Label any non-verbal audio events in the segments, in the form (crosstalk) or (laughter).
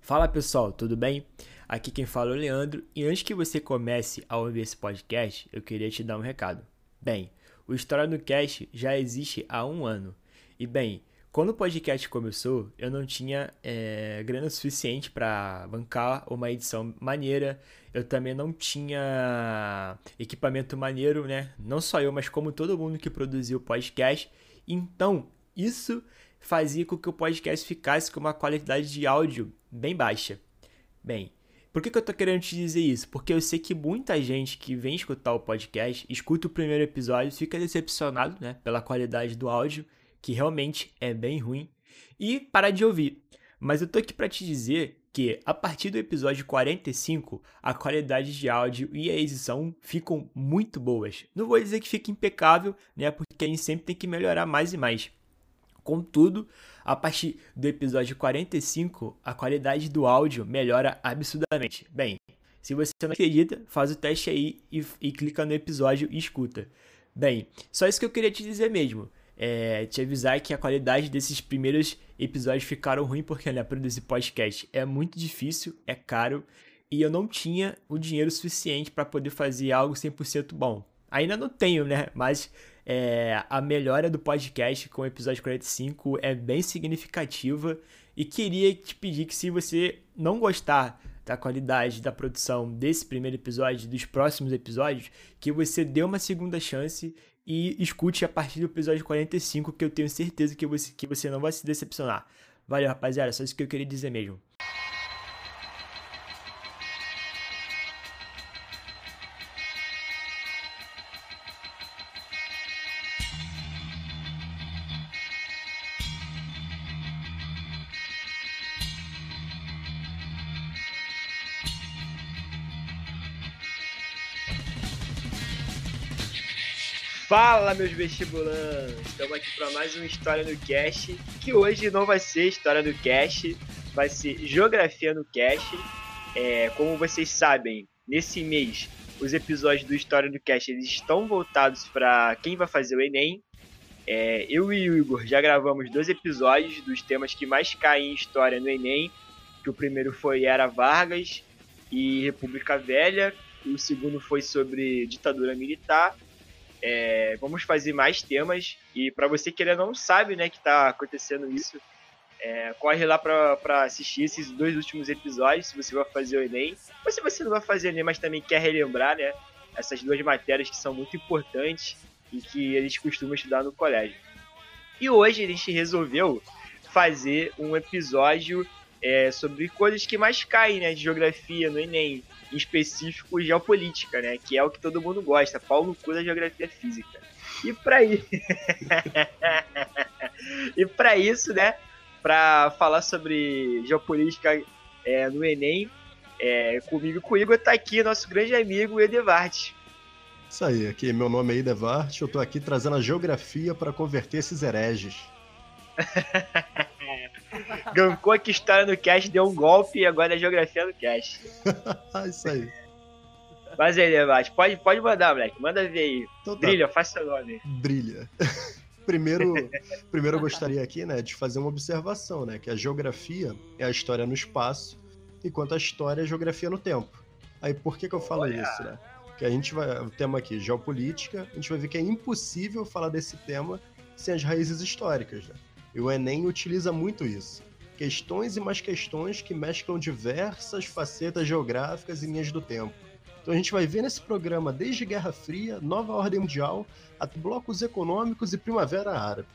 Fala pessoal, tudo bem? Aqui quem fala é o Leandro e antes que você comece a ouvir esse podcast, eu queria te dar um recado. Bem, o História no Cast já existe há um ano. E bem, quando o podcast começou, eu não tinha é, grana suficiente para bancar uma edição maneira. Eu também não tinha equipamento maneiro, né? Não só eu, mas como todo mundo que produziu o podcast. Então, isso fazia com que o podcast ficasse com uma qualidade de áudio bem baixa. Bem, por que, que eu tô querendo te dizer isso? Porque eu sei que muita gente que vem escutar o podcast, escuta o primeiro episódio, fica decepcionado né, pela qualidade do áudio, que realmente é bem ruim, e para de ouvir. Mas eu tô aqui para te dizer que a partir do episódio 45, a qualidade de áudio e a edição ficam muito boas. Não vou dizer que fica impecável, né? Porque a gente sempre tem que melhorar mais e mais. Contudo, a partir do episódio 45, a qualidade do áudio melhora absurdamente. Bem, se você não acredita, faz o teste aí e, e clica no episódio e escuta. Bem, só isso que eu queria te dizer mesmo. É, te avisar que a qualidade desses primeiros episódios ficaram ruim porque né, produzir podcast é muito difícil, é caro e eu não tinha o dinheiro suficiente para poder fazer algo 100% bom. Ainda não tenho, né? Mas é, a melhora do podcast com o episódio 45 é bem significativa e queria te pedir que se você não gostar da qualidade da produção desse primeiro episódio, dos próximos episódios, que você dê uma segunda chance e escute a partir do episódio 45, que eu tenho certeza que você, que você não vai se decepcionar. Valeu, rapaziada, só isso que eu queria dizer mesmo. Fala, meus vestibulantes! Estamos aqui para mais uma História no Cast, que hoje não vai ser História no Cast, vai ser Geografia no Cast. É, como vocês sabem, nesse mês, os episódios do História no Cast eles estão voltados para quem vai fazer o Enem. É, eu e o Igor já gravamos dois episódios dos temas que mais caem em História no Enem, que o primeiro foi Era Vargas e República Velha, o segundo foi sobre ditadura militar é, vamos fazer mais temas. E para você que ainda não sabe né, que está acontecendo isso, é, corre lá para assistir esses dois últimos episódios, se você vai fazer o Enem. Ou se você não vai fazer o Enem, mas também quer relembrar né, essas duas matérias que são muito importantes e que eles costumam estudar no colégio. E hoje a gente resolveu fazer um episódio é, sobre coisas que mais caem né, de geografia no Enem em específico geopolítica, né? Que é o que todo mundo gosta, pau no cu da geografia física. E para ir... (laughs) e para isso, né? Para falar sobre geopolítica é, no Enem, é, comigo e com o Igor tá aqui nosso grande amigo Edevart. Isso aí, aqui meu nome é Edevart, eu tô aqui trazendo a geografia para converter esses hereges. (laughs) (laughs) Gancou aqui história no cast, deu um golpe e agora é geografia no cast. (laughs) Isso aí. Mas aí, debate. Pode, pode mandar, moleque. Manda ver aí. Então, tá. Brilha, faz seu nome. Brilha. (laughs) primeiro, primeiro eu gostaria aqui, né, de fazer uma observação, né, que a geografia é a história no espaço, enquanto a história é a geografia no tempo. Aí por que que eu falo Olha. isso, né? Que a gente vai, o tema aqui, geopolítica, a gente vai ver que é impossível falar desse tema sem as raízes históricas, né? E o Enem utiliza muito isso. Questões e mais questões que mesclam diversas facetas geográficas e linhas do tempo. Então a gente vai ver nesse programa desde Guerra Fria, Nova Ordem Mundial, até blocos econômicos e Primavera Árabe.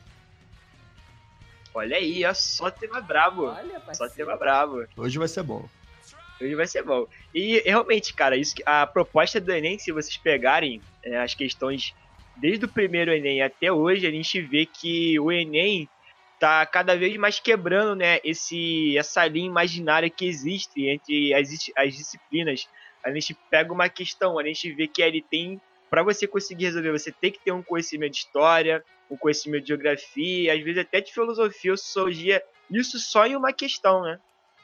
Olha aí, ó, só tema brabo. Olha, só tema brabo. Hoje vai ser bom. Hoje vai ser bom. E realmente, cara, isso a proposta do Enem, se vocês pegarem é, as questões desde o primeiro Enem até hoje, a gente vê que o Enem tá cada vez mais quebrando, né, esse essa linha imaginária que existe entre as, as disciplinas. A gente pega uma questão, a gente vê que ele tem para você conseguir resolver, você tem que ter um conhecimento de história, um conhecimento de geografia, às vezes até de filosofia ou sociologia, isso só em uma questão, né?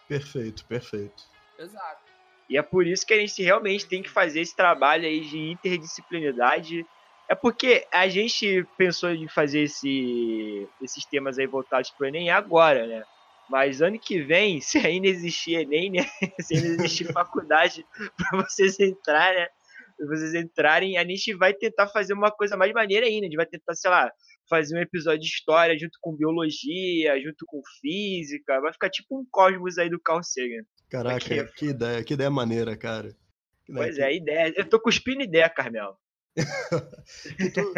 Perfeito, perfeito. Exato. E é por isso que a gente realmente tem que fazer esse trabalho aí de interdisciplinaridade, é porque a gente pensou em fazer esse, esses temas aí voltados para o Enem agora, né? Mas ano que vem, (laughs) se ainda existir Enem, né? (laughs) Se ainda existir (laughs) faculdade para vocês entrarem, né? Pra vocês entrarem, a gente vai tentar fazer uma coisa mais maneira ainda. A gente vai tentar, sei lá, fazer um episódio de história junto com biologia, junto com física. Vai ficar tipo um cosmos aí do Carl Sagan. Caraca, que ideia, que ideia maneira, cara. Pois é, ideia. Eu tô cuspindo ideia, Carmel. Tudo,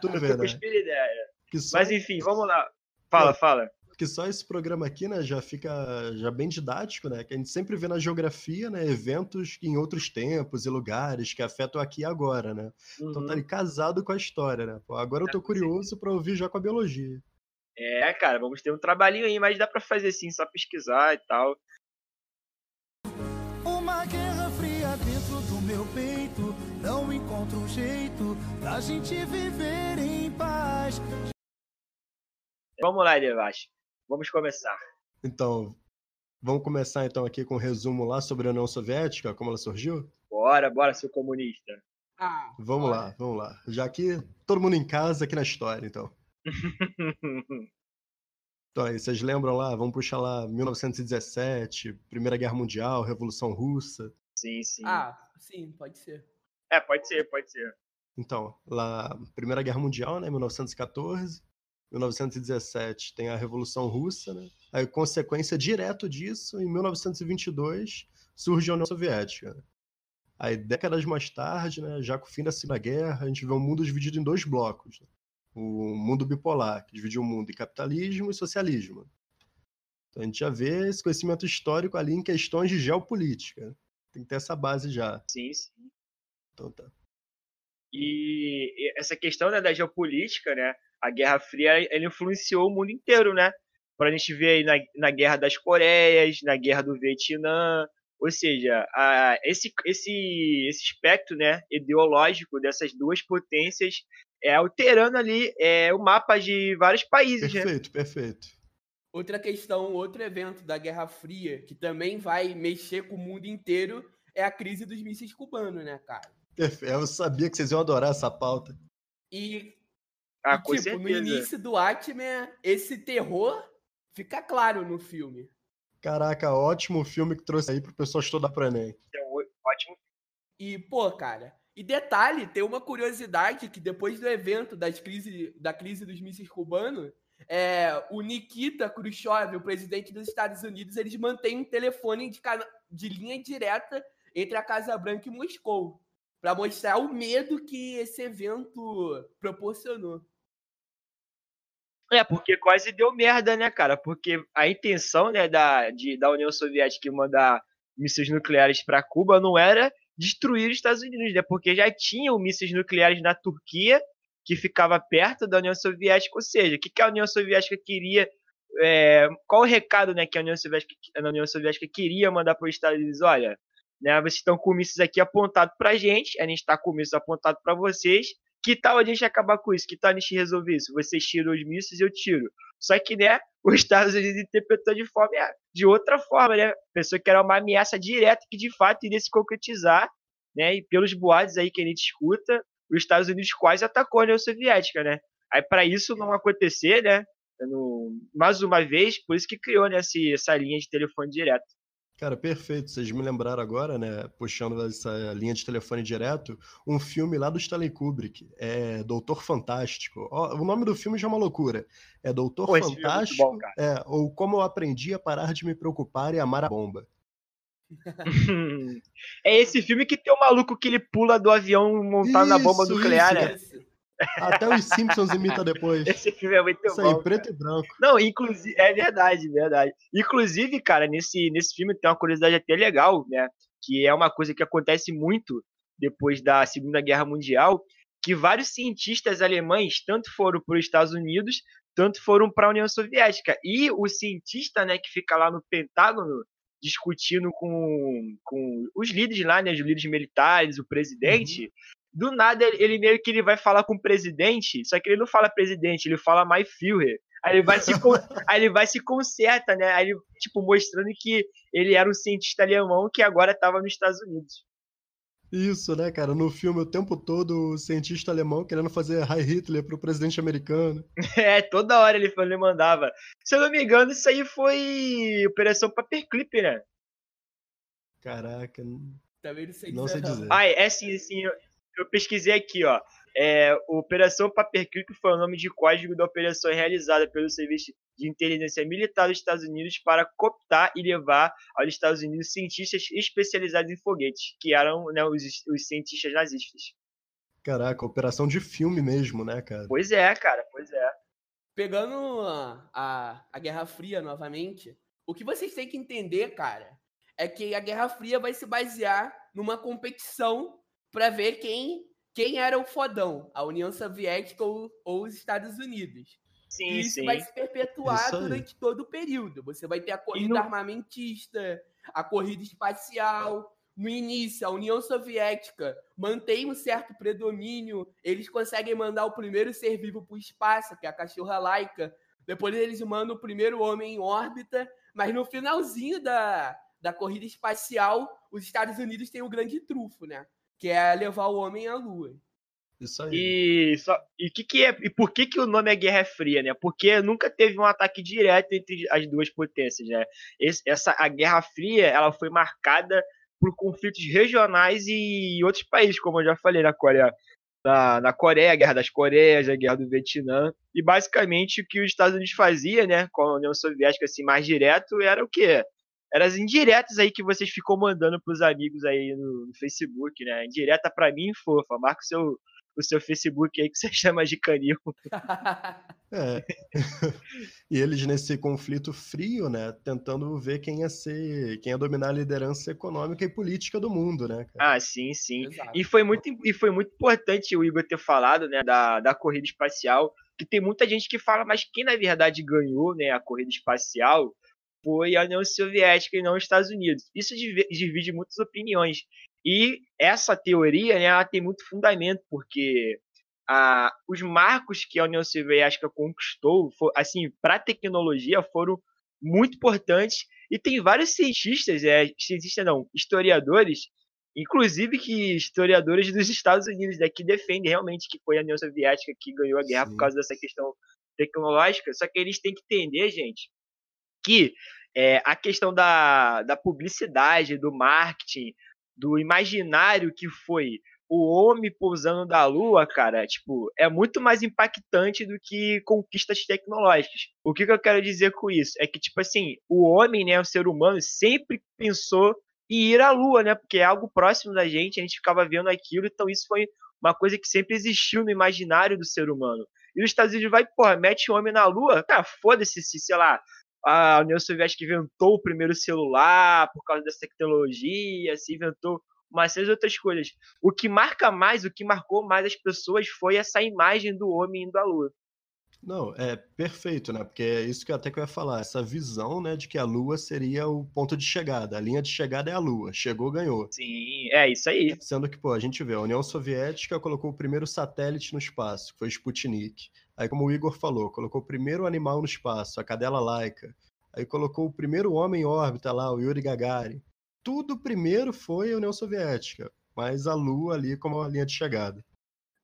tudo bem, tô (laughs) cuspindo ideia. Mas enfim, vamos lá. Fala, Não, fala. Porque só esse programa aqui, né, já fica já bem didático, né? Que a gente sempre vê na geografia, né, eventos em outros tempos e lugares que afetam aqui e agora, né? Uhum. Então tá uhum. ali casado com a história, né? Pô, agora eu tô curioso para ouvir já com a biologia. É, cara, vamos ter um trabalhinho aí, mas dá para fazer sim, só pesquisar e tal. Dentro do meu peito, não encontro um jeito da gente viver em paz. Vamos lá, Devash. Vamos começar. Então, vamos começar então aqui com um resumo lá sobre a União Soviética, como ela surgiu? Bora, bora, seu comunista. Ah, vamos bora. lá, vamos lá. Já que todo mundo em casa aqui na história, então. (laughs) então aí, vocês lembram lá, vamos puxar lá 1917, Primeira Guerra Mundial, Revolução Russa. Sim, sim. Ah, sim, pode ser. É, pode ser, pode ser. Então, lá, Primeira Guerra Mundial, né, 1914. 1917 tem a Revolução Russa, né? Aí, consequência direto disso, em 1922 surge a União Soviética. Aí, décadas mais tarde, né, já com o fim da Segunda Guerra, a gente vê o um mundo dividido em dois blocos. Né? O mundo bipolar, que dividiu o mundo em capitalismo e socialismo. Então, a gente já vê esse conhecimento histórico ali em questões de geopolítica. Tem que ter essa base já. Sim, sim. Então tá. E essa questão né, da geopolítica, né? A Guerra Fria ele influenciou o mundo inteiro, né? Para a gente ver aí na, na Guerra das Coreias, na Guerra do Vietnã, ou seja, a, esse, esse, esse espectro né, ideológico dessas duas potências é alterando ali é, o mapa de vários países. Perfeito, né? perfeito. Outra questão, outro evento da Guerra Fria que também vai mexer com o mundo inteiro é a crise dos mísseis cubanos, né, cara? Eu sabia que vocês iam adorar essa pauta. E, ah, e tipo, no início do Atman, esse terror fica claro no filme. Caraca, ótimo filme que trouxe aí pro pessoal estudar pro Enem. É ótimo. E, pô, cara, e detalhe, tem uma curiosidade que depois do evento das crise, da crise dos mísseis cubanos, é, o Nikita Khrushchev, o presidente dos Estados Unidos, eles mantêm um telefone de, de linha direta entre a Casa Branca e Moscou para mostrar o medo que esse evento proporcionou. É, porque quase deu merda, né, cara? Porque a intenção né, da, de, da União Soviética mandar mísseis nucleares para Cuba não era destruir os Estados Unidos, né? Porque já tinham mísseis nucleares na Turquia, que ficava perto da União Soviética. Ou seja, o que, que a União Soviética queria. É, qual o recado né, que a União Soviética, a União Soviética queria mandar para os Estados Unidos? Olha, né? Vocês estão com mísseis aqui apontados para a gente, a gente está com mísseis apontados para vocês. Que tal a gente acabar com isso? Que tal a gente resolver isso? Vocês tiram os mísseis eu tiro. Só que, né, (laughs) os Estados Unidos interpretou de forma de outra forma, né? Pensou que era uma ameaça direta que de fato iria se concretizar, né? E pelos boatos aí que a gente escuta, os Estados Unidos quase atacou a União Soviética, né? Aí para isso não acontecer, né? No, mais uma vez, por isso que criou né, essa linha de telefone direto. Cara, perfeito. Vocês me lembraram agora, né, puxando essa linha de telefone direto, um filme lá do Stanley Kubrick, é Doutor Fantástico. o nome do filme já é uma loucura. É Doutor Pô, Fantástico, é, bom, é, ou Como Eu Aprendi a Parar de Me Preocupar e Amar a Bomba. (laughs) é esse filme que tem o maluco que ele pula do avião montado isso, na bomba nuclear, né? Até os Simpsons imita depois. (laughs) Esse filme é muito Isso bom. Aí, preto e branco. Não, inclusive, é verdade, verdade. Inclusive, cara, nesse, nesse filme tem uma curiosidade até legal, né? Que é uma coisa que acontece muito depois da Segunda Guerra Mundial, que vários cientistas alemães tanto foram para os Estados Unidos, tanto foram para a União Soviética. E o cientista, né, que fica lá no Pentágono discutindo com, com os líderes lá, né, os líderes militares, o presidente, uhum do nada ele meio que ele vai falar com o presidente, só que ele não fala presidente, ele fala My Führer. Aí ele vai se (laughs) aí ele vai se conserta, né? Aí tipo mostrando que ele era um cientista alemão que agora estava nos Estados Unidos. Isso, né, cara? No filme, o tempo todo, o cientista alemão querendo fazer High Hitler pro presidente americano. (laughs) É, toda hora ele, ele mandava. Se eu não me engano, isso aí foi Operação Paperclip, né? Caraca. Também não sei Não sei dizer. Ah, é sim, sim. Eu, pesquisei aqui, ó. É, Operação Paperclip foi o nome de código da operação realizada pelo Serviço de Inteligência Militar dos Estados Unidos para cooptar e levar aos Estados Unidos cientistas especializados em foguetes, que eram né, os, os cientistas nazistas. Caraca, operação de filme mesmo, né, cara? Pois é, cara, pois é. Pegando a, a, a Guerra Fria novamente, o que vocês têm que entender, cara, é que a Guerra Fria vai se basear numa competição para ver quem quem era o fodão, a União Soviética ou, ou os Estados Unidos. Sim, E isso sim. vai se perpetuar aí. durante todo o período. Você vai ter a corrida no- armamentista, a corrida espacial. No início, a União Soviética mantém um certo predomínio. Eles conseguem mandar o primeiro ser vivo para o espaço, que é a cachorra laica. Depois eles mandam o primeiro homem em órbita. Mas no finalzinho da, da corrida espacial, os Estados Unidos têm o grande trunfo, né? Que é levar o homem à Lua. Isso aí. E, só, e, que que é, e por que, que o nome é Guerra Fria, né? Porque nunca teve um ataque direto entre as duas potências, né? Esse- essa, a Guerra Fria ela foi marcada por conflitos regionais e outros países, como eu já falei, na Coreia. Na, na Coreia, a Guerra das Coreias, a Guerra do Vietnã. E basicamente o que os Estados Unidos fazia, né, com a União Soviética assim, mais direto, era o quê? Eram as indiretas aí que vocês ficam mandando pros amigos aí no, no Facebook, né? Indireta pra mim, fofa. Marca o seu, o seu Facebook aí que você (laughs) chama de canil. É. (laughs) e eles nesse conflito frio, né, tentando ver quem ia ser, quem ia dominar a liderança econômica e política do mundo, né, cara? Ah, sim, sim. Exato. E foi muito, e foi muito importante o Igor ter falado, né, da, da corrida espacial, que tem muita gente que fala, mas quem na verdade ganhou, né, a corrida espacial foi a União Soviética e não os Estados Unidos. Isso divi- divide muitas opiniões. E essa teoria, né, ela tem muito fundamento, porque ah, os marcos que a União Soviética conquistou, fo- assim, para a tecnologia, foram muito importantes. E tem vários cientistas, é, cientistas não, historiadores, inclusive que historiadores dos Estados Unidos, né, que defendem realmente que foi a União Soviética que ganhou a guerra Sim. por causa dessa questão tecnológica. Só que eles têm que entender, gente, que é, a questão da, da publicidade, do marketing, do imaginário que foi o homem pousando da lua, cara, tipo, é muito mais impactante do que conquistas tecnológicas. O que, que eu quero dizer com isso? É que, tipo assim, o homem, né, o ser humano, sempre pensou em ir à lua, né, porque é algo próximo da gente, a gente ficava vendo aquilo, então isso foi uma coisa que sempre existiu no imaginário do ser humano. E os Estados Unidos vai, porra, mete o homem na lua, cara, foda-se se, sei lá, a União Soviética inventou o primeiro celular por causa dessa tecnologia, se inventou uma série de outras coisas. O que marca mais, o que marcou mais as pessoas foi essa imagem do homem indo à lua. Não, é perfeito, né? Porque é isso que até que eu ia falar, essa visão, né, de que a Lua seria o ponto de chegada. A linha de chegada é a Lua. Chegou, ganhou. Sim, é isso aí. Sendo que, pô, a gente vê, a União Soviética colocou o primeiro satélite no espaço, que foi o Sputnik. Aí, como o Igor falou, colocou o primeiro animal no espaço, a cadela laica. Aí colocou o primeiro homem em órbita lá, o Yuri Gagarin. Tudo primeiro foi a União Soviética, mas a Lua ali como a linha de chegada.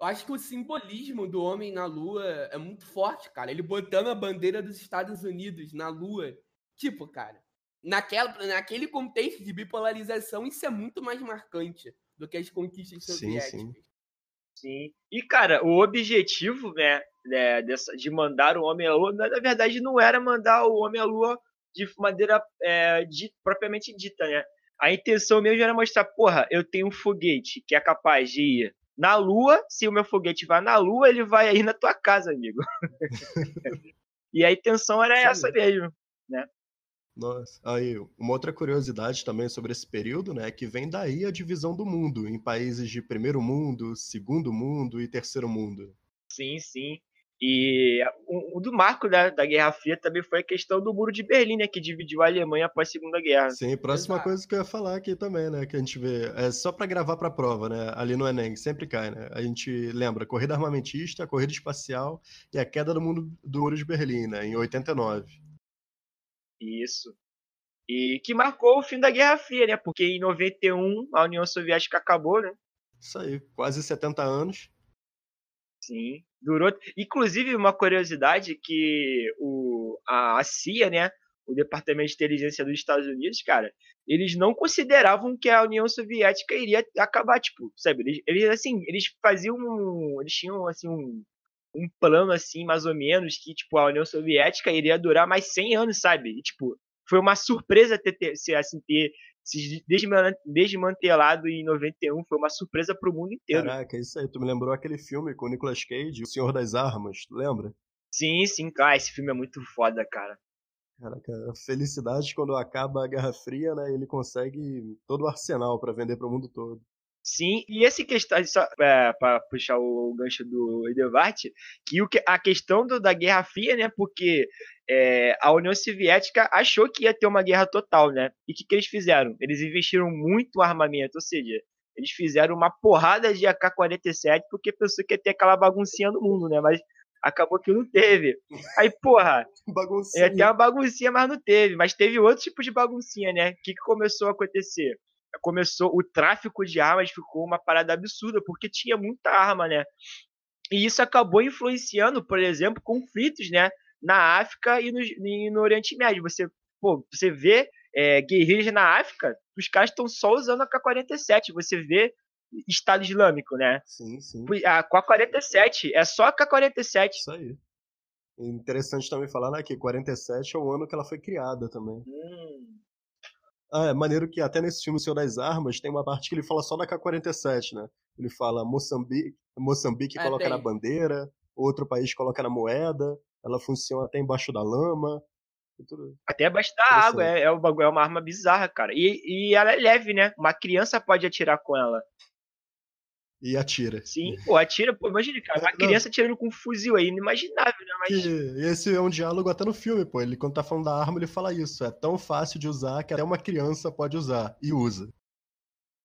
Eu acho que o simbolismo do homem na Lua é muito forte, cara. Ele botando a bandeira dos Estados Unidos na Lua. Tipo, cara, naquela, naquele contexto de bipolarização, isso é muito mais marcante do que as conquistas soviéticas. sim. Sim. E, cara, o objetivo, né, né, dessa, de mandar o homem à lua, na verdade, não era mandar o homem à lua de maneira é, di- propriamente dita, né? A intenção mesmo era mostrar, porra, eu tenho um foguete que é capaz de ir na lua, se o meu foguete vai na lua, ele vai aí na tua casa, amigo. (laughs) e a intenção era aí. essa mesmo. Nossa, aí, uma outra curiosidade também sobre esse período, né, é que vem daí a divisão do mundo em países de primeiro mundo, segundo mundo e terceiro mundo. Sim, sim. E o, o do marco da, da Guerra Fria também foi a questão do Muro de Berlim, né, que dividiu a Alemanha após a Segunda Guerra. Sim, próxima Exato. coisa que eu ia falar aqui também, né, que a gente vê, é só pra gravar pra prova, né, ali no Enem, sempre cai, né, a gente lembra corrida armamentista, corrida espacial e a queda do, mundo, do Muro de Berlim, né, em 89. Isso. E que marcou o fim da Guerra Fria, né? Porque em 91 a União Soviética acabou, né? Isso aí, quase 70 anos. Sim, durou. Inclusive, uma curiosidade que o, a, CIA, né? O Departamento de Inteligência dos Estados Unidos, cara, eles não consideravam que a União Soviética iria acabar, tipo, sabe? Eles, eles assim, eles faziam um, eles tinham assim um, um plano assim, mais ou menos, que tipo a União Soviética iria durar mais 100 anos, sabe? E, tipo, foi uma surpresa ter, ter assim ter se desmantelado em 91 foi uma surpresa pro mundo inteiro. Caraca, isso aí. Tu me lembrou aquele filme com o Nicolas Cage, O Senhor das Armas, tu lembra? Sim, sim, cara. Esse filme é muito foda, cara. Caraca, a felicidade quando acaba a Guerra Fria, né? Ele consegue todo o arsenal para vender pro mundo todo. Sim, e essa questão, só é, para puxar o gancho do Edevart, que, o que a questão do, da Guerra Fria, né? Porque é, a União Soviética achou que ia ter uma guerra total, né? E o que, que eles fizeram? Eles investiram muito armamento, ou seja, eles fizeram uma porrada de AK-47 porque pensou que ia ter aquela baguncinha no mundo, né? Mas acabou que não teve. Aí, porra, (laughs) baguncinha. ia ter uma baguncinha, mas não teve. Mas teve outro tipo de baguncinha, né? O que, que começou a acontecer? Começou o tráfico de armas ficou uma parada absurda porque tinha muita arma, né? E isso acabou influenciando, por exemplo, conflitos, né? na África e no, e no Oriente Médio. Você, pô, você vê é, guerrilhas na África, os caras estão só usando a K-47. Você vê Estado Islâmico, né? Sim, sim. A K-47 é só a K-47. Isso aí. Interessante também falar né, que 47 é o ano que ela foi criada também. Hum. Ah, é maneiro que até nesse filme O Senhor das Armas tem uma parte que ele fala só da K-47, né? Ele fala Moçambique, Moçambique é, coloca tem. na bandeira, outro país coloca na moeda, ela funciona até embaixo da lama. Até abaixo da água, é, é, é uma arma bizarra, cara. E, e ela é leve, né? Uma criança pode atirar com ela. E atira. Sim, pô, atira, pô, imagina, cara, uma criança atirando com um fuzil aí, inimaginável, né? Mas... E esse é um diálogo até no filme, pô. Ele, quando tá falando da arma, ele fala isso. É tão fácil de usar que até uma criança pode usar. E usa.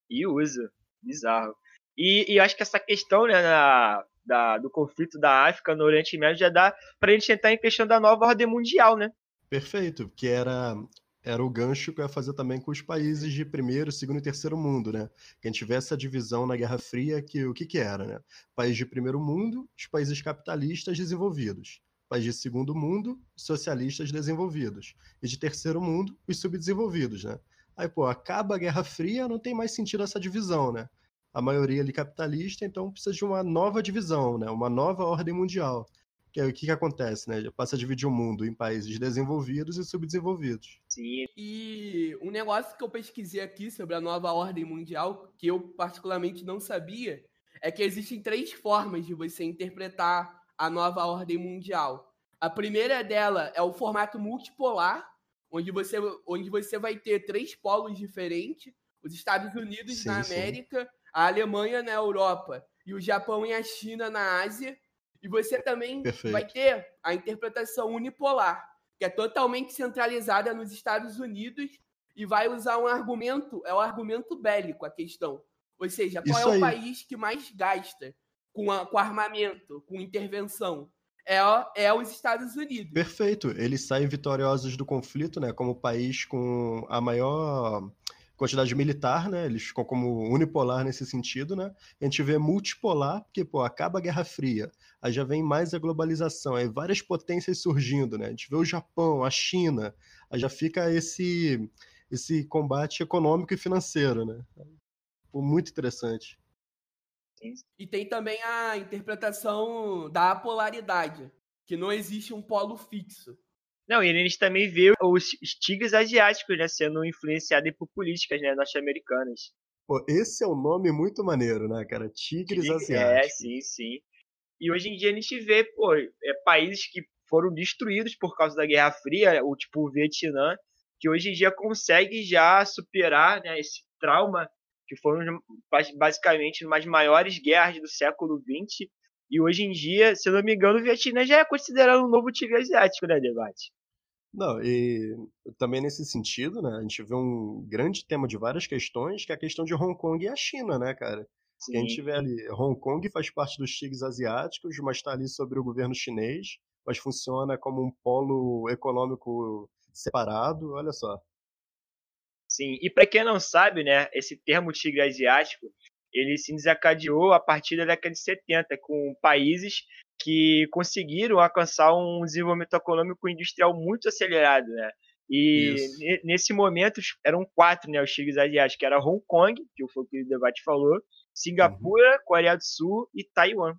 E usa. Bizarro. E, e acho que essa questão, né, na, da, do conflito da África no Oriente Médio já dá para a gente entrar em questão da nova ordem mundial, né? Perfeito, que era era o gancho que eu ia fazer também com os países de primeiro, segundo e terceiro mundo, né? Que a essa divisão na Guerra Fria, que o que que era, né? Países de primeiro mundo, os países capitalistas desenvolvidos. Países de segundo mundo, socialistas desenvolvidos. E de terceiro mundo, os subdesenvolvidos, né? Aí, pô, acaba a Guerra Fria, não tem mais sentido essa divisão, né? a maioria ali capitalista, então precisa de uma nova divisão, né? uma nova ordem mundial. Que o que, que acontece, né? Passa a dividir o mundo em países desenvolvidos e subdesenvolvidos. Sim. E um negócio que eu pesquisei aqui sobre a nova ordem mundial, que eu particularmente não sabia, é que existem três formas de você interpretar a nova ordem mundial. A primeira dela é o formato multipolar, onde você, onde você vai ter três polos diferentes: os Estados Unidos sim, na América, sim a Alemanha na Europa e o Japão e a China na Ásia. E você também Perfeito. vai ter a interpretação unipolar, que é totalmente centralizada nos Estados Unidos e vai usar um argumento, é o um argumento bélico a questão. Ou seja, qual Isso é o país que mais gasta com, a, com armamento, com intervenção? É, é os Estados Unidos. Perfeito. Eles saem vitoriosos do conflito, né? Como o país com a maior quantidade militar, né? Eles ficam como unipolar nesse sentido, né? A gente vê multipolar, porque, pô, acaba a Guerra Fria, aí já vem mais a globalização, aí várias potências surgindo, né? A gente vê o Japão, a China, aí já fica esse, esse combate econômico e financeiro, né? Pô, muito interessante. E tem também a interpretação da polaridade, que não existe um polo fixo. Não, e a gente também vê os tigres asiáticos, né, sendo influenciados por políticas, né, norte-americanas. Pô, esse é um nome muito maneiro, né, cara? Tigres asiáticos. É, sim, sim. E hoje em dia a gente vê, pô, é, países que foram destruídos por causa da Guerra Fria, o tipo o Vietnã, que hoje em dia consegue já superar né, esse trauma, que foram basicamente umas maiores guerras do século XX, e hoje em dia, se eu não me engano, o Vietnã já é considerado um novo tigre asiático, né, debate? Não, e também nesse sentido, né, a gente vê um grande tema de várias questões, que é a questão de Hong Kong e a China, né, cara? Sim. Que a gente vê ali, Hong Kong faz parte dos tigres asiáticos, mas está ali sobre o governo chinês, mas funciona como um polo econômico separado, olha só. Sim, e para quem não sabe, né, esse termo tigre asiático, ele se desencadeou a partir da década de 70, com países que conseguiram alcançar um desenvolvimento econômico e industrial muito acelerado, né? E nesse momento eram quatro, né, os tigres asiáticos, que era Hong Kong, que foi o que o debate falou, Singapura, uhum. Coreia do Sul e Taiwan.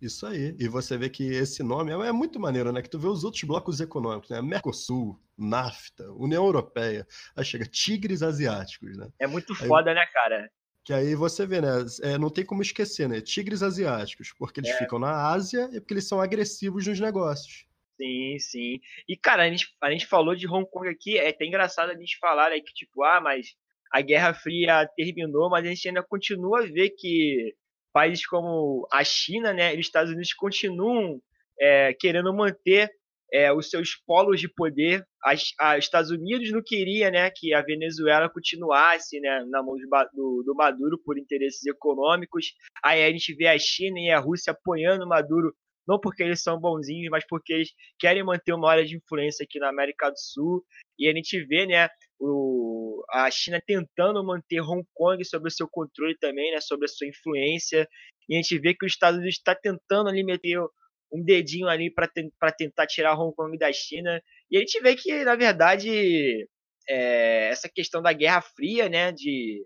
Isso aí. E você vê que esse nome é, é muito maneiro, né? Que tu vê os outros blocos econômicos, né? Mercosul, NAFTA, União Europeia. Aí chega tigres asiáticos, né? É muito foda, né, cara? Que aí você vê, né? É, não tem como esquecer, né? Tigres asiáticos, porque eles é. ficam na Ásia e porque eles são agressivos nos negócios. Sim, sim. E, cara, a gente, a gente falou de Hong Kong aqui, é até engraçado a gente falar né, que, tipo, ah, mas a Guerra Fria terminou, mas a gente ainda continua a ver que países como a China né, e os Estados Unidos continuam é, querendo manter é, os seus polos de poder. Os Estados Unidos não queria né, que a Venezuela continuasse né, na mão do, do, Maduro por interesses econômicos. Aí a gente vê a China e a Rússia apoiando o Maduro, não porque eles são bonzinhos, mas porque eles querem manter uma área de influência aqui na América do Sul. E a gente vê né, o, a China tentando manter Hong Kong sob o seu controle também, né, sobre a sua influência. E a gente vê que os Estados Unidos está tentando ali meter um dedinho ali para te, tentar tirar Hong Kong da China. E a gente vê que, na verdade, é, essa questão da Guerra Fria, né, de,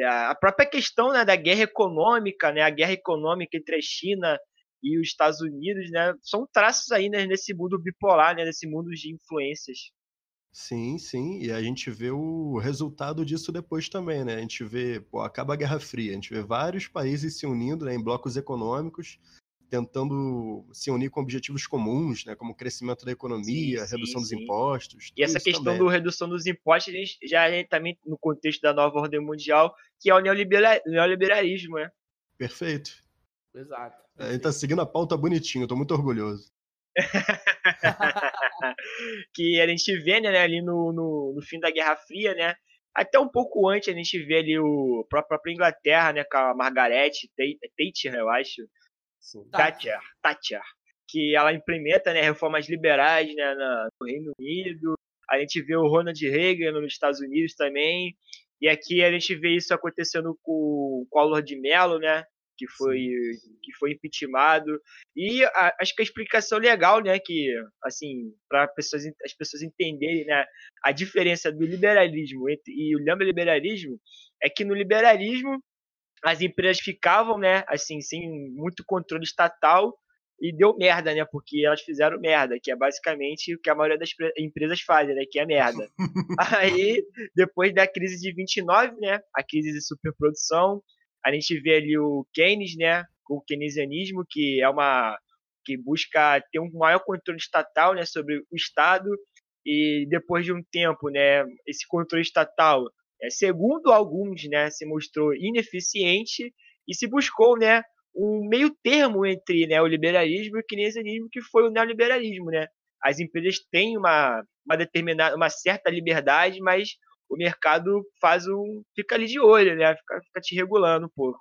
a própria questão né, da guerra econômica, né, a guerra econômica entre a China e os Estados Unidos, né, são traços aí né, nesse mundo bipolar, né, nesse mundo de influências. Sim, sim, e a gente vê o resultado disso depois também, né? A gente vê, pô, acaba a Guerra Fria, a gente vê vários países se unindo né, em blocos econômicos, tentando se unir com objetivos comuns, né, como o crescimento da economia, sim, redução sim, dos sim. impostos. E essa questão também. do redução dos impostos já é também no contexto da nova ordem mundial, que é o neoliberalismo, né? Perfeito. Exato. É, a gente tá seguindo a pauta bonitinho, eu tô muito orgulhoso. (laughs) que a gente vê né, ali no, no, no, fim da Guerra Fria, né? Até um pouco antes a gente vê ali o, a própria Inglaterra, né? Com a Margaret Thatcher, eu acho. Thatcher, Thatcher. Que ela implementa né, reformas liberais né, no Reino Unido. A gente vê o Ronald Reagan nos Estados Unidos também. E aqui a gente vê isso acontecendo com o Collor de Mello, né? que foi que foi impeachmentado e a, acho que a explicação legal né que assim para pessoas as pessoas entenderem né a diferença do liberalismo entre, e o neoliberalismo é que no liberalismo as empresas ficavam né assim sem muito controle estatal e deu merda, né? Porque elas fizeram merda, que é basicamente o que a maioria das empresas fazem, né? Que é merda. (laughs) Aí, depois da crise de 29, né? A crise de superprodução, a gente vê ali o Keynes, né, com o keynesianismo, que é uma que busca ter um maior controle estatal, né, sobre o Estado e depois de um tempo, né, esse controle estatal, é, segundo alguns, né, se mostrou ineficiente e se buscou, né, um meio termo entre né, o liberalismo e o keynesianismo, que foi o neoliberalismo, né? As empresas têm uma, uma determinada, uma certa liberdade, mas o mercado faz um. fica ali de olho, né? Fica, fica te regulando um pouco.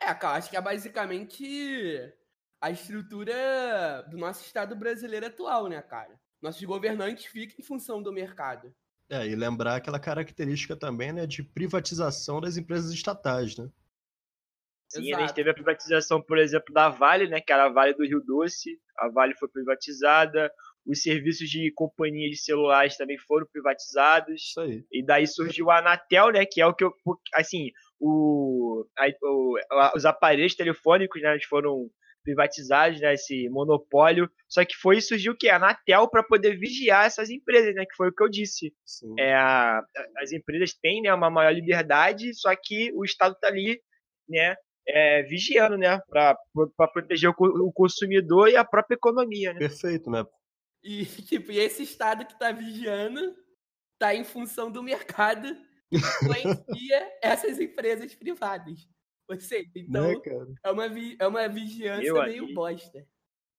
É, cara, acho que é basicamente a estrutura do nosso Estado brasileiro atual, né, cara? Nossos governantes ficam em função do mercado. É, e lembrar aquela característica também, né, de privatização das empresas estatais, né? Sim, Exato. a gente teve a privatização, por exemplo, da Vale, né, que era a Vale do Rio Doce. A Vale foi privatizada os serviços de companhia de celulares também foram privatizados. Isso aí. E daí surgiu a Anatel, né, que é o que eu, assim, o, a, o os aparelhos telefônicos, né, foram privatizados, né, esse monopólio. Só que foi surgiu o que a Anatel para poder vigiar essas empresas, né, que foi o que eu disse. Sim. É, a, as empresas têm, né, uma maior liberdade, só que o Estado está ali, né, é, vigiando, né, para proteger o, o, consumidor e a própria economia. Né? Perfeito, né? E, (laughs) tipo, e esse Estado que tá vigiando tá em função do mercado que influencia (laughs) essas empresas privadas. Ou seja, então né, é, uma, é uma vigilância Eu meio aqui. bosta.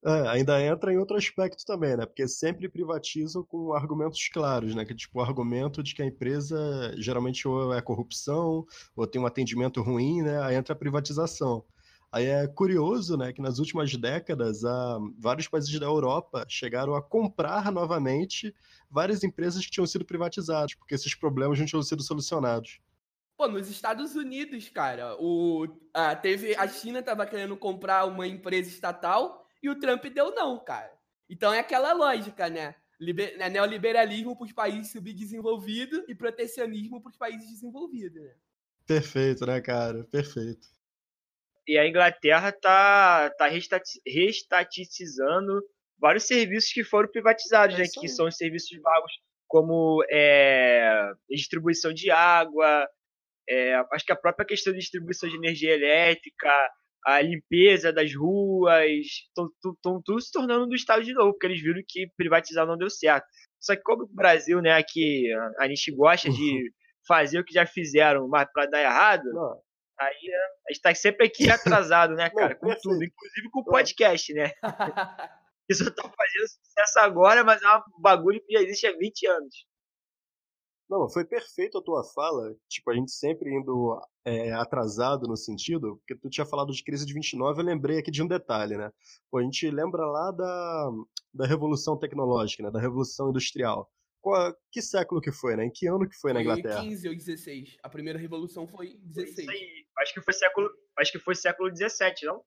É, ainda entra em outro aspecto também, né? Porque sempre privatizam com argumentos claros, né? Que tipo o argumento de que a empresa geralmente ou é corrupção ou tem um atendimento ruim, né? Aí entra a privatização. Aí é curioso, né, que nas últimas décadas, ah, vários países da Europa chegaram a comprar novamente várias empresas que tinham sido privatizadas, porque esses problemas não tinham sido solucionados. Pô, nos Estados Unidos, cara, o, a, teve, a China tava querendo comprar uma empresa estatal e o Trump deu não, cara. Então é aquela lógica, né? Liber, né, neoliberalismo para os países subdesenvolvidos e protecionismo para os países desenvolvidos, né? Perfeito, né, cara? Perfeito. E a Inglaterra tá, tá restatizando vários serviços que foram privatizados, é né? Que são os serviços vagos, como é, distribuição de água, é, acho que a própria questão de distribuição de energia elétrica, a limpeza das ruas, estão tudo se tornando do Estado de novo, porque eles viram que privatizar não deu certo. Só que como o Brasil, né, aqui a gente gosta de uhum. fazer o que já fizeram, mas para dar errado, não. aí a gente está sempre aqui atrasado, né, (laughs) cara, com tudo, inclusive com o podcast, né? (laughs) Isso tá fazendo sucesso agora, mas é um bagulho que já existe há 20 anos. Não, foi perfeito a tua fala, tipo, a gente sempre indo é, atrasado no sentido, porque tu tinha falado de crise de 29, eu lembrei aqui de um detalhe, né? Pô, a gente lembra lá da, da Revolução Tecnológica, né? Da Revolução Industrial. Qual, que século que foi, né? Em que ano que foi, foi na Inglaterra? 15 ou 16. A primeira revolução foi 16. Foi isso aí. Acho que foi século, acho que foi século 17, não?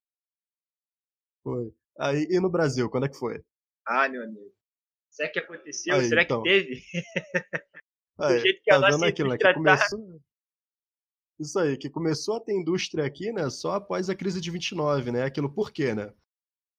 Foi. Aí, e no Brasil, quando é que foi? Ah, meu amigo. Será que aconteceu? Aí, Será então. que teve? (laughs) Do é, jeito que tá a nossa aquilo, né, que tá começou... Isso aí, que começou a ter indústria aqui, né, só após a crise de 29, né? Aquilo por quê, né?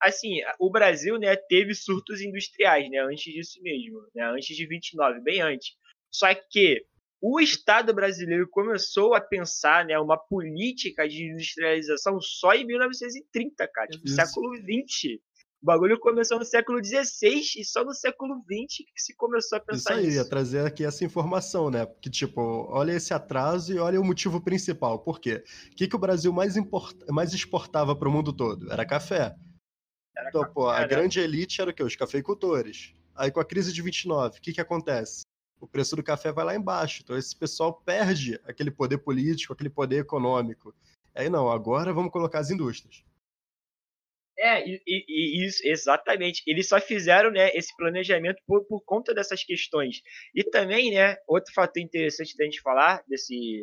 Assim, o Brasil, né, teve surtos industriais, né, antes disso mesmo, né, antes de 29, bem antes. Só que o Estado brasileiro começou a pensar, né, uma política de industrialização só em 1930, cara, tipo, século 20. O bagulho começou no século XVI e só no século XX que se começou a pensar isso. Isso aí, a trazer aqui essa informação, né? Porque, tipo, olha esse atraso e olha o motivo principal. Por quê? O que, que o Brasil mais, import... mais exportava para o mundo todo? Era café. Era então, café, pô, a grande elite era o quê? Os cafeicultores. Aí, com a crise de 29, o que, que acontece? O preço do café vai lá embaixo. Então, esse pessoal perde aquele poder político, aquele poder econômico. Aí, não, agora vamos colocar as indústrias. É, e, e, isso, exatamente. Eles só fizeram né, esse planejamento por, por conta dessas questões. E também, né, outro fator interessante da gente falar desse,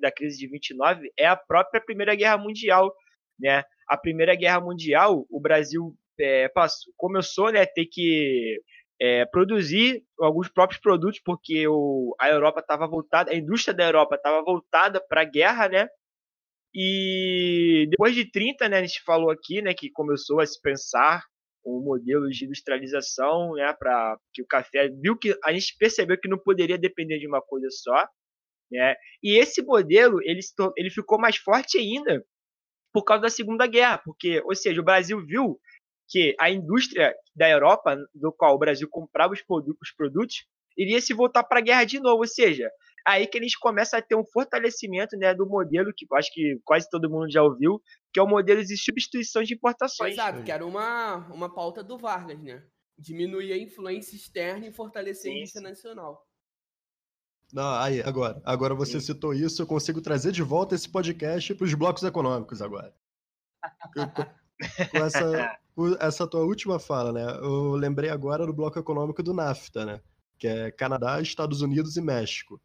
da crise de 29 é a própria Primeira Guerra Mundial. Né? A Primeira Guerra Mundial, o Brasil é, passou, começou né, a ter que é, produzir alguns próprios produtos, porque o, a Europa estava voltada, a indústria da Europa estava voltada para a guerra, né? E depois de 30, né, a gente falou aqui, né, que começou a se pensar um modelo de industrialização, né, para que o café viu que a gente percebeu que não poderia depender de uma coisa só, né? E esse modelo ele ele ficou mais forte ainda por causa da Segunda Guerra, porque, ou seja, o Brasil viu que a indústria da Europa, do qual o Brasil comprava os produtos, iria se voltar para a guerra de novo, ou seja, aí que eles começam a ter um fortalecimento né, do modelo que acho que quase todo mundo já ouviu, que é o modelo de substituição de importações. Exato, que era uma, uma pauta do Vargas, né? Diminuir a influência externa e fortalecer Sim. a indústria nacional. Não, aí, agora. Agora você Sim. citou isso, eu consigo trazer de volta esse podcast para os blocos econômicos agora. com essa, (laughs) com essa tua última fala, né? Eu lembrei agora do bloco econômico do NAFTA, né? Que é Canadá, Estados Unidos e México.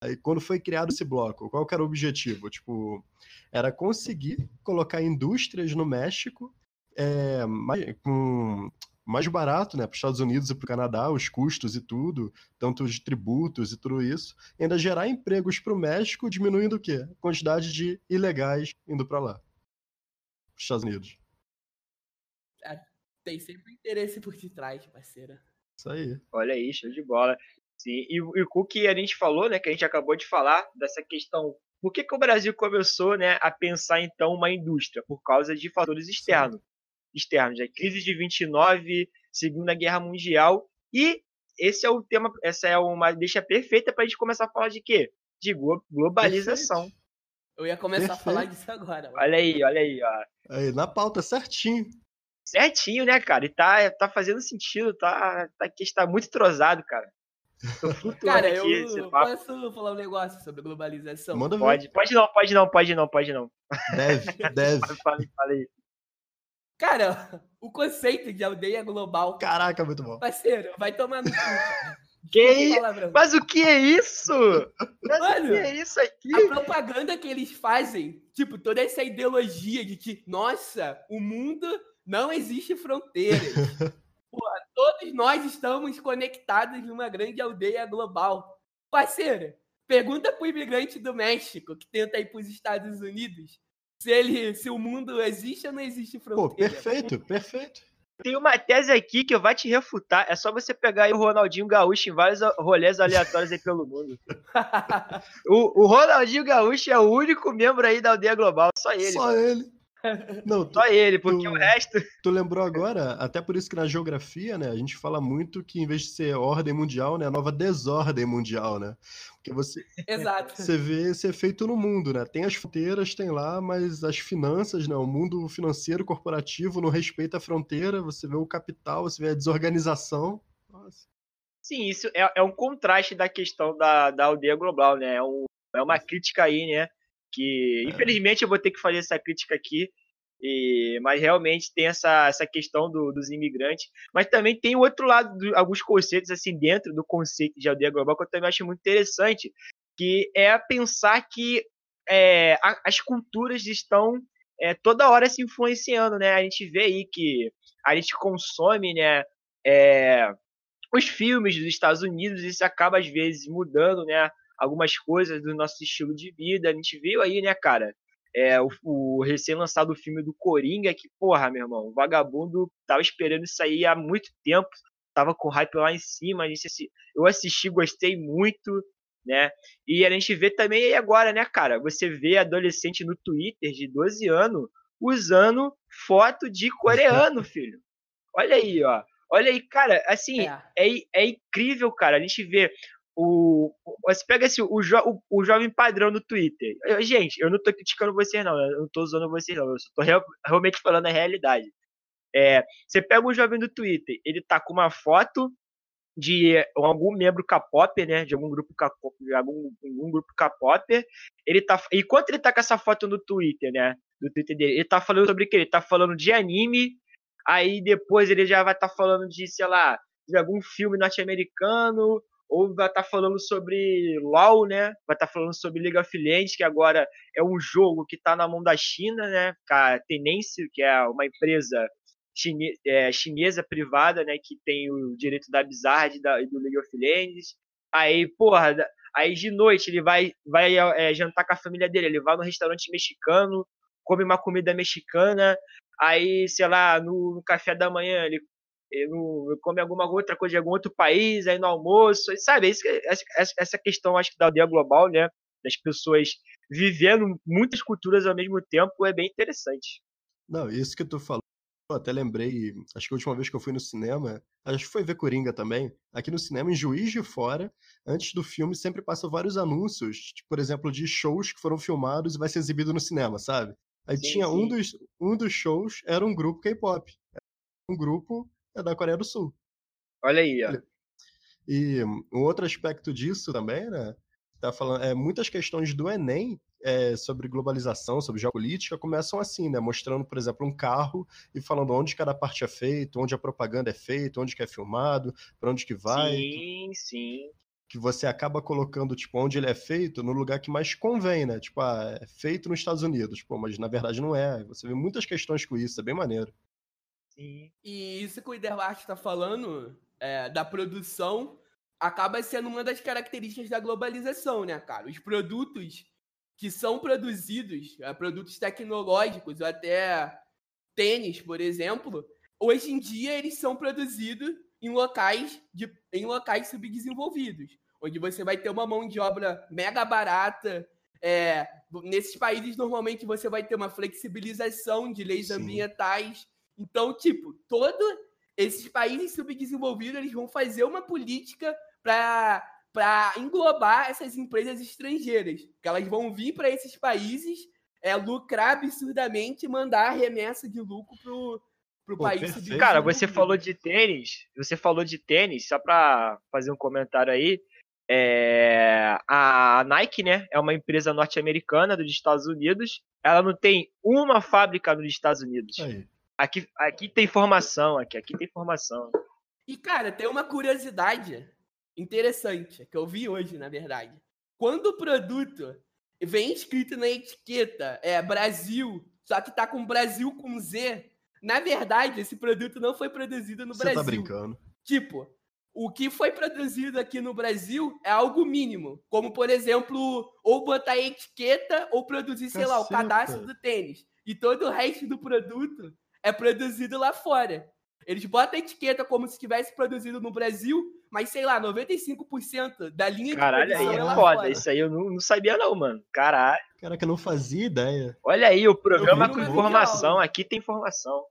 Aí quando foi criado esse bloco, qual era o objetivo? Tipo, era conseguir colocar indústrias no México é, mais, com mais barato, né, para os Estados Unidos e para o Canadá, os custos e tudo, tanto os tributos e tudo isso, e ainda gerar empregos para o México, diminuindo o quê? A quantidade de ilegais indo para lá, para os Estados Unidos. É, tem sempre interesse por detrás, parceira. Isso aí. Olha aí, show de bola. Sim, e, e o que a gente falou, né, que a gente acabou de falar, dessa questão. Por que, que o Brasil começou né, a pensar, então, uma indústria? Por causa de fatores externos. Sim. Externos, a né? crise de 29, Segunda Guerra Mundial. E esse é o tema, essa é uma deixa perfeita para a gente começar a falar de quê? De globalização. Perfeito. Eu ia começar Perfeito. a falar disso agora. Mano. Olha aí, olha aí, ó. Aí, na pauta, certinho. Certinho, né, cara? E tá, tá fazendo sentido, tá, tá, está muito entrosado, cara. (laughs) Cara, aqui. eu papo. posso falar um negócio sobre globalização? Manda ver. Pode, pode não, pode não, pode não, pode não. Deve, deve. (laughs) Falei, falei. Cara, (laughs) o conceito de aldeia global, Caraca, muito bom. parceiro, vai tomar no cu. Que. Mas o que é isso? Mas Mano, o que é isso aqui? A propaganda que eles fazem, tipo, toda essa ideologia de que, nossa, o mundo não existe fronteiras. Todos nós estamos conectados numa grande aldeia global. Parceiro, pergunta pro imigrante do México que tenta ir pros Estados Unidos se ele, se o mundo existe ou não existe Pô, fronteira. perfeito, perfeito. Tem uma tese aqui que eu vou te refutar. É só você pegar aí o Ronaldinho Gaúcho em vários rolês aleatórios aí pelo mundo. (laughs) O, o Ronaldinho Gaúcho é o único membro aí da aldeia global. Só ele. Só ele. Não, tu, Só ele, porque tu- o resto. tu lembrou agora, até por isso que na geografia, né, a gente fala muito que em vez de ser ordem mundial, né, a nova desordem mundial, né? Porque você, Exato. você vê esse efeito no mundo, né? Tem as fronteiras, tem lá, mas as finanças, né, o mundo financeiro corporativo não respeita a fronteira, você vê o capital, você vê a desorganização. Nossa. Sim, isso é, é um contraste da questão da, da aldeia global, né? É, um- é uma crítica aí, né? Que infelizmente eu vou ter que fazer essa crítica aqui. E, mas realmente tem essa, essa questão do- dos imigrantes. Mas também tem o outro lado, do- alguns conceitos assim dentro do conceito de aldeia global que eu também acho muito interessante, que é pensar que é, a- as culturas estão é, toda hora se influenciando, né? A gente vê aí que a gente consome, né? é, os filmes dos Estados Unidos, isso acaba às vezes mudando, né? Algumas coisas do nosso estilo de vida. A gente viu aí, né, cara? É, o, o recém-lançado filme do Coringa, que, porra, meu irmão, o vagabundo tava esperando isso aí há muito tempo, tava com hype lá em cima. A gente, eu assisti, gostei muito, né? E a gente vê também aí agora, né, cara? Você vê adolescente no Twitter de 12 anos usando foto de coreano, (laughs) filho. Olha aí, ó. Olha aí, cara, assim, É. é, é incrível, cara. A gente vê o. Você pega assim, o, jo- o, o jovem padrão no Twitter. Eu- gente, eu não tô criticando vocês, não. Eu não tô usando vocês, não. Eu só tô real- realmente falando a realidade. É, você pega um jovem do Twitter, ele tá com uma foto de algum membro K-pop, né? De algum grupo K-pop, algum, algum grupo K-pop. Ele tá. Enquanto ele tá com essa foto no Twitter, né? Do Twitter dele, ele tá falando sobre o quê? Ele tá falando de anime. Aí depois ele já vai estar falando de, sei lá, de algum filme norte-americano, ou vai estar falando sobre LoL, né? Vai estar falando sobre League of Legends, que agora é um jogo que está na mão da China, né? A Tenency, que é uma empresa chine- é, chinesa privada, né? Que tem o direito da Blizzard e do League of Legends. Aí, porra, aí de noite ele vai, vai é, jantar com a família dele, ele vai no restaurante mexicano, come uma comida mexicana, aí, sei lá, no, no café da manhã ele, no- come alguma outra coisa de algum outro país, aí no almoço, sabe? Isso, que- essa, essa- essa questão, acho que da aldeia global, né? Das pessoas vivendo muitas culturas ao mesmo tempo é bem interessante. Não, isso que tu falou, eu até lembrei, acho que a última vez que eu fui no cinema, acho que foi ver Coringa também, aqui no cinema, em Juiz de Fora, antes do filme sempre passam vários anúncios, tipo, por exemplo, de shows que foram filmados e vai ser exibido no cinema, sabe? Aí Sim, tinha um sim. dos, um dos shows, era um grupo K-pop. Um grupo é da Coreia do Sul. Olha aí, ó. E um outro aspecto disso também, né? Tá falando, é, muitas questões do Enem é, sobre globalização, sobre geopolítica, começam assim, né? Mostrando, por exemplo, um carro e falando onde cada parte é feito, onde a propaganda é feita, onde que é filmado, para onde que vai. Sim, sim. Que você acaba colocando, tipo, onde ele é feito, no lugar que mais convém, né? Tipo, ah, é feito nos Estados Unidos, pô, mas na verdade não é. Você vê muitas questões com isso, é bem maneiro. Sim. E isso que o Iderlach tá falando é, da produção acaba sendo uma das características da globalização, né, cara? Os produtos que são produzidos, é, produtos tecnológicos, ou até tênis, por exemplo, hoje em dia eles são produzidos em locais, de, em locais subdesenvolvidos, onde você vai ter uma mão de obra mega barata. é, nesses países, normalmente, você vai ter uma flexibilização de leis Sim. ambientais. Então, tipo, todos esses países subdesenvolvidos eles vão fazer uma política para para englobar essas empresas estrangeiras, que elas vão vir para esses países é, lucrar absurdamente e mandar remessa de lucro pro Pô, país perfeito. Cara, você falou de tênis, você falou de tênis, só pra fazer um comentário aí. É, a Nike, né, é uma empresa norte-americana dos Estados Unidos. Ela não tem uma fábrica nos Estados Unidos. Aí. Aqui, aqui tem formação, aqui, aqui tem formação. E, cara, tem uma curiosidade interessante que eu vi hoje, na verdade. Quando o produto vem escrito na etiqueta é Brasil, só que tá com Brasil com Z, na verdade, esse produto não foi produzido no Você Brasil. tá brincando. Tipo, o que foi produzido aqui no Brasil é algo mínimo. Como, por exemplo, ou botar a etiqueta ou produzir, sei lá, o Caceta. cadastro do tênis. E todo o resto do produto é produzido lá fora. Eles botam a etiqueta como se tivesse produzido no Brasil, mas sei lá, 95% da linha Caralho, de aí produção é lá foda. fora. Isso aí eu não, não sabia não, mano. Caralho. Caraca, eu não fazia ideia. Olha aí, o programa com informação. Aqui tem informação.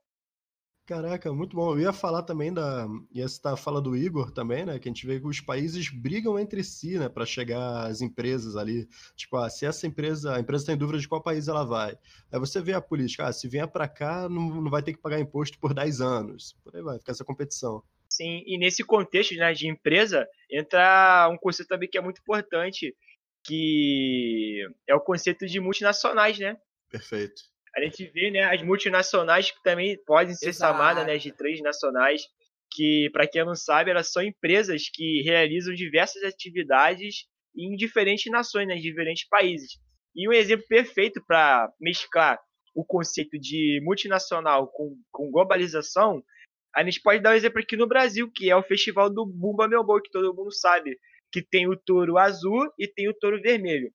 Caraca, muito bom. Eu ia falar também da. Ia citar a fala do Igor também, né? Que a gente vê que os países brigam entre si, né? Pra chegar às empresas ali. Tipo, ah, se essa empresa. A empresa tem dúvida de qual país ela vai. Aí você vê a política. Ah, se vier pra cá, não, não vai ter que pagar imposto por 10 anos. Por aí vai, fica essa competição. Sim, e nesse contexto né, de empresa, entra um conceito também que é muito importante, que é o conceito de multinacionais, né? Perfeito. A gente vê, né, as multinacionais que também podem ser Exato. chamadas, né, de transnacionais, que, para quem não sabe, elas são empresas que realizam diversas atividades em diferentes nações, né, em diferentes países. E um exemplo perfeito para mesclar o conceito de multinacional com, com globalização, a gente pode dar um exemplo aqui no Brasil, que é o festival do Bumba Meu Boi, que todo mundo sabe, que tem o touro azul e tem o touro vermelho.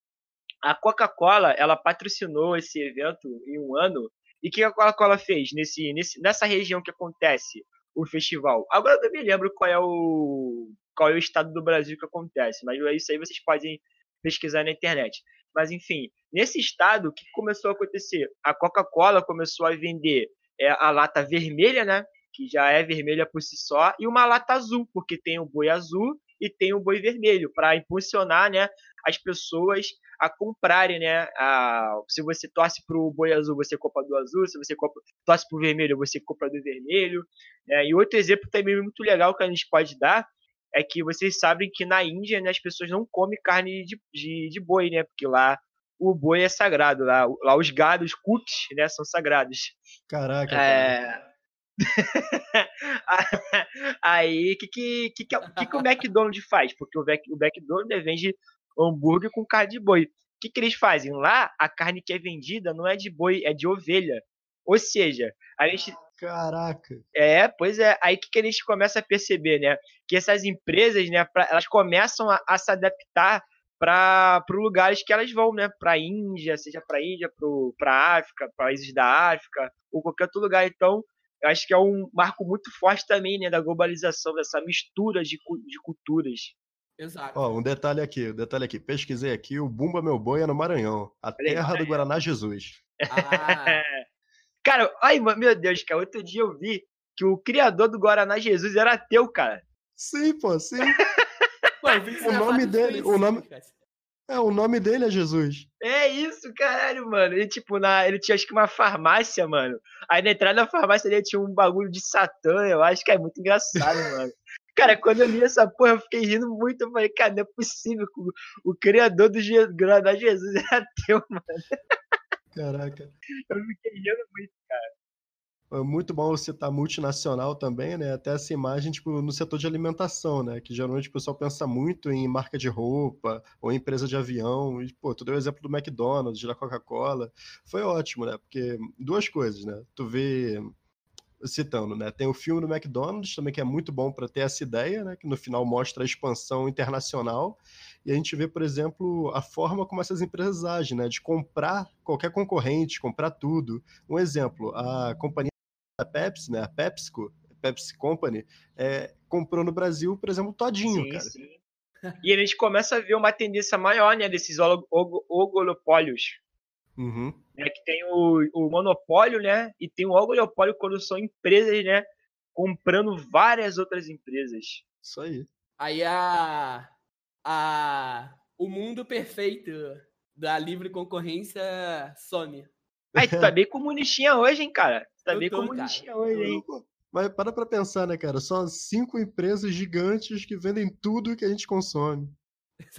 A Coca-Cola, ela patrocinou esse evento em um ano. E o que a Coca-Cola fez nesse, nesse, nessa região que acontece o festival? Agora eu não me lembro qual é o qual é o estado do Brasil que acontece, mas isso aí vocês podem pesquisar na internet. Mas enfim, nesse estado, o que começou a acontecer? A Coca-Cola começou a vender é, a lata vermelha, né? Que já é vermelha por si só, e uma lata azul, porque tem o boi azul e tem o boi vermelho, para impulsionar, né, as pessoas a comprarem, né? A, se você torce pro boi azul, você compra do azul. Se você compra, torce pro vermelho, você compra do vermelho. né? E outro exemplo também muito legal que a gente pode dar é que vocês sabem que na Índia né, as pessoas não comem carne de, de, de boi, né? Porque lá o boi é sagrado, lá, lá os gados, cookies, né, são sagrados. Caraca. cara. É... (laughs) Aí, o que, que, que, que, que, que o McDonald's faz? Porque o, Mac, o McDonald's vende hambúrguer com carne de boi. O que, que eles fazem? Lá, a carne que é vendida não é de boi, é de ovelha. Ou seja, a gente. Caraca. É, pois é. Aí que, que a gente começa a perceber, né? Que essas empresas, né, pra, elas começam a, a se adaptar para lugares que elas vão, né? Para Índia, seja para Índia, para África, países da África, ou qualquer outro lugar. Então, eu acho que é um marco muito forte também, né? Da globalização, dessa mistura de, de culturas. Exato. Ó, um detalhe aqui, um detalhe aqui. Pesquisei aqui, o Bumba Meu Boi é no Maranhão. A terra do Maranhão. Guaraná Jesus. Ah, (laughs) Cara, ai, meu Deus, cara, outro dia eu vi que o criador do Guaraná Jesus era ateu, cara. Sim, pô, sim. (laughs) pô, eu vi isso O nome dele- o nome-. É, o nome dele é Jesus. É isso, caralho, mano. Ele, tipo, na, ele tinha acho que uma farmácia, mano. Aí na entrada da farmácia ele tinha um bagulho de Satã, eu acho que é muito engraçado, (laughs) mano. Cara, quando eu li essa porra, eu fiquei rindo muito. Eu falei, cara, não é possível o, o criador do Guaraná Jesus (laughs) é ateu, mano. Caraca. Eu fiquei rindo muito. É muito bom citar multinacional também, né? Até essa imagem, tipo, no setor de alimentação, né? Que geralmente o pessoal pensa muito em marca de roupa ou em empresa de avião. E, pô, tu deu o exemplo do McDonald's, da Coca-Cola. Foi ótimo, né? Porque duas coisas, né? Tu vê, citando, né? Tem o filme do McDonald's também, que é muito bom para ter essa ideia, né? Que no final mostra a expansão internacional. E a gente vê, por exemplo, a forma como essas empresas agem, né? De comprar qualquer concorrente, comprar tudo. Um exemplo, a companhia da Pepsi, né? A PepsiCo, Pepsi Company, é, comprou no Brasil, por exemplo, todinho, sim, cara. sim. E a gente começa a ver uma tendência maior, né, desses oligopólios. Uhum. né, que tem o, o monopólio, né, e tem o oligopólio quando são empresas, né, comprando várias outras empresas. Isso aí. Aí a, a, o mundo perfeito da livre concorrência some. Aí, tu tá bem comunistinha hoje, hein, cara? Tu tá Eu bem tô, comunistinha hoje, hein? Mas para pra pensar, né, cara? Só cinco empresas gigantes que vendem tudo que a gente consome.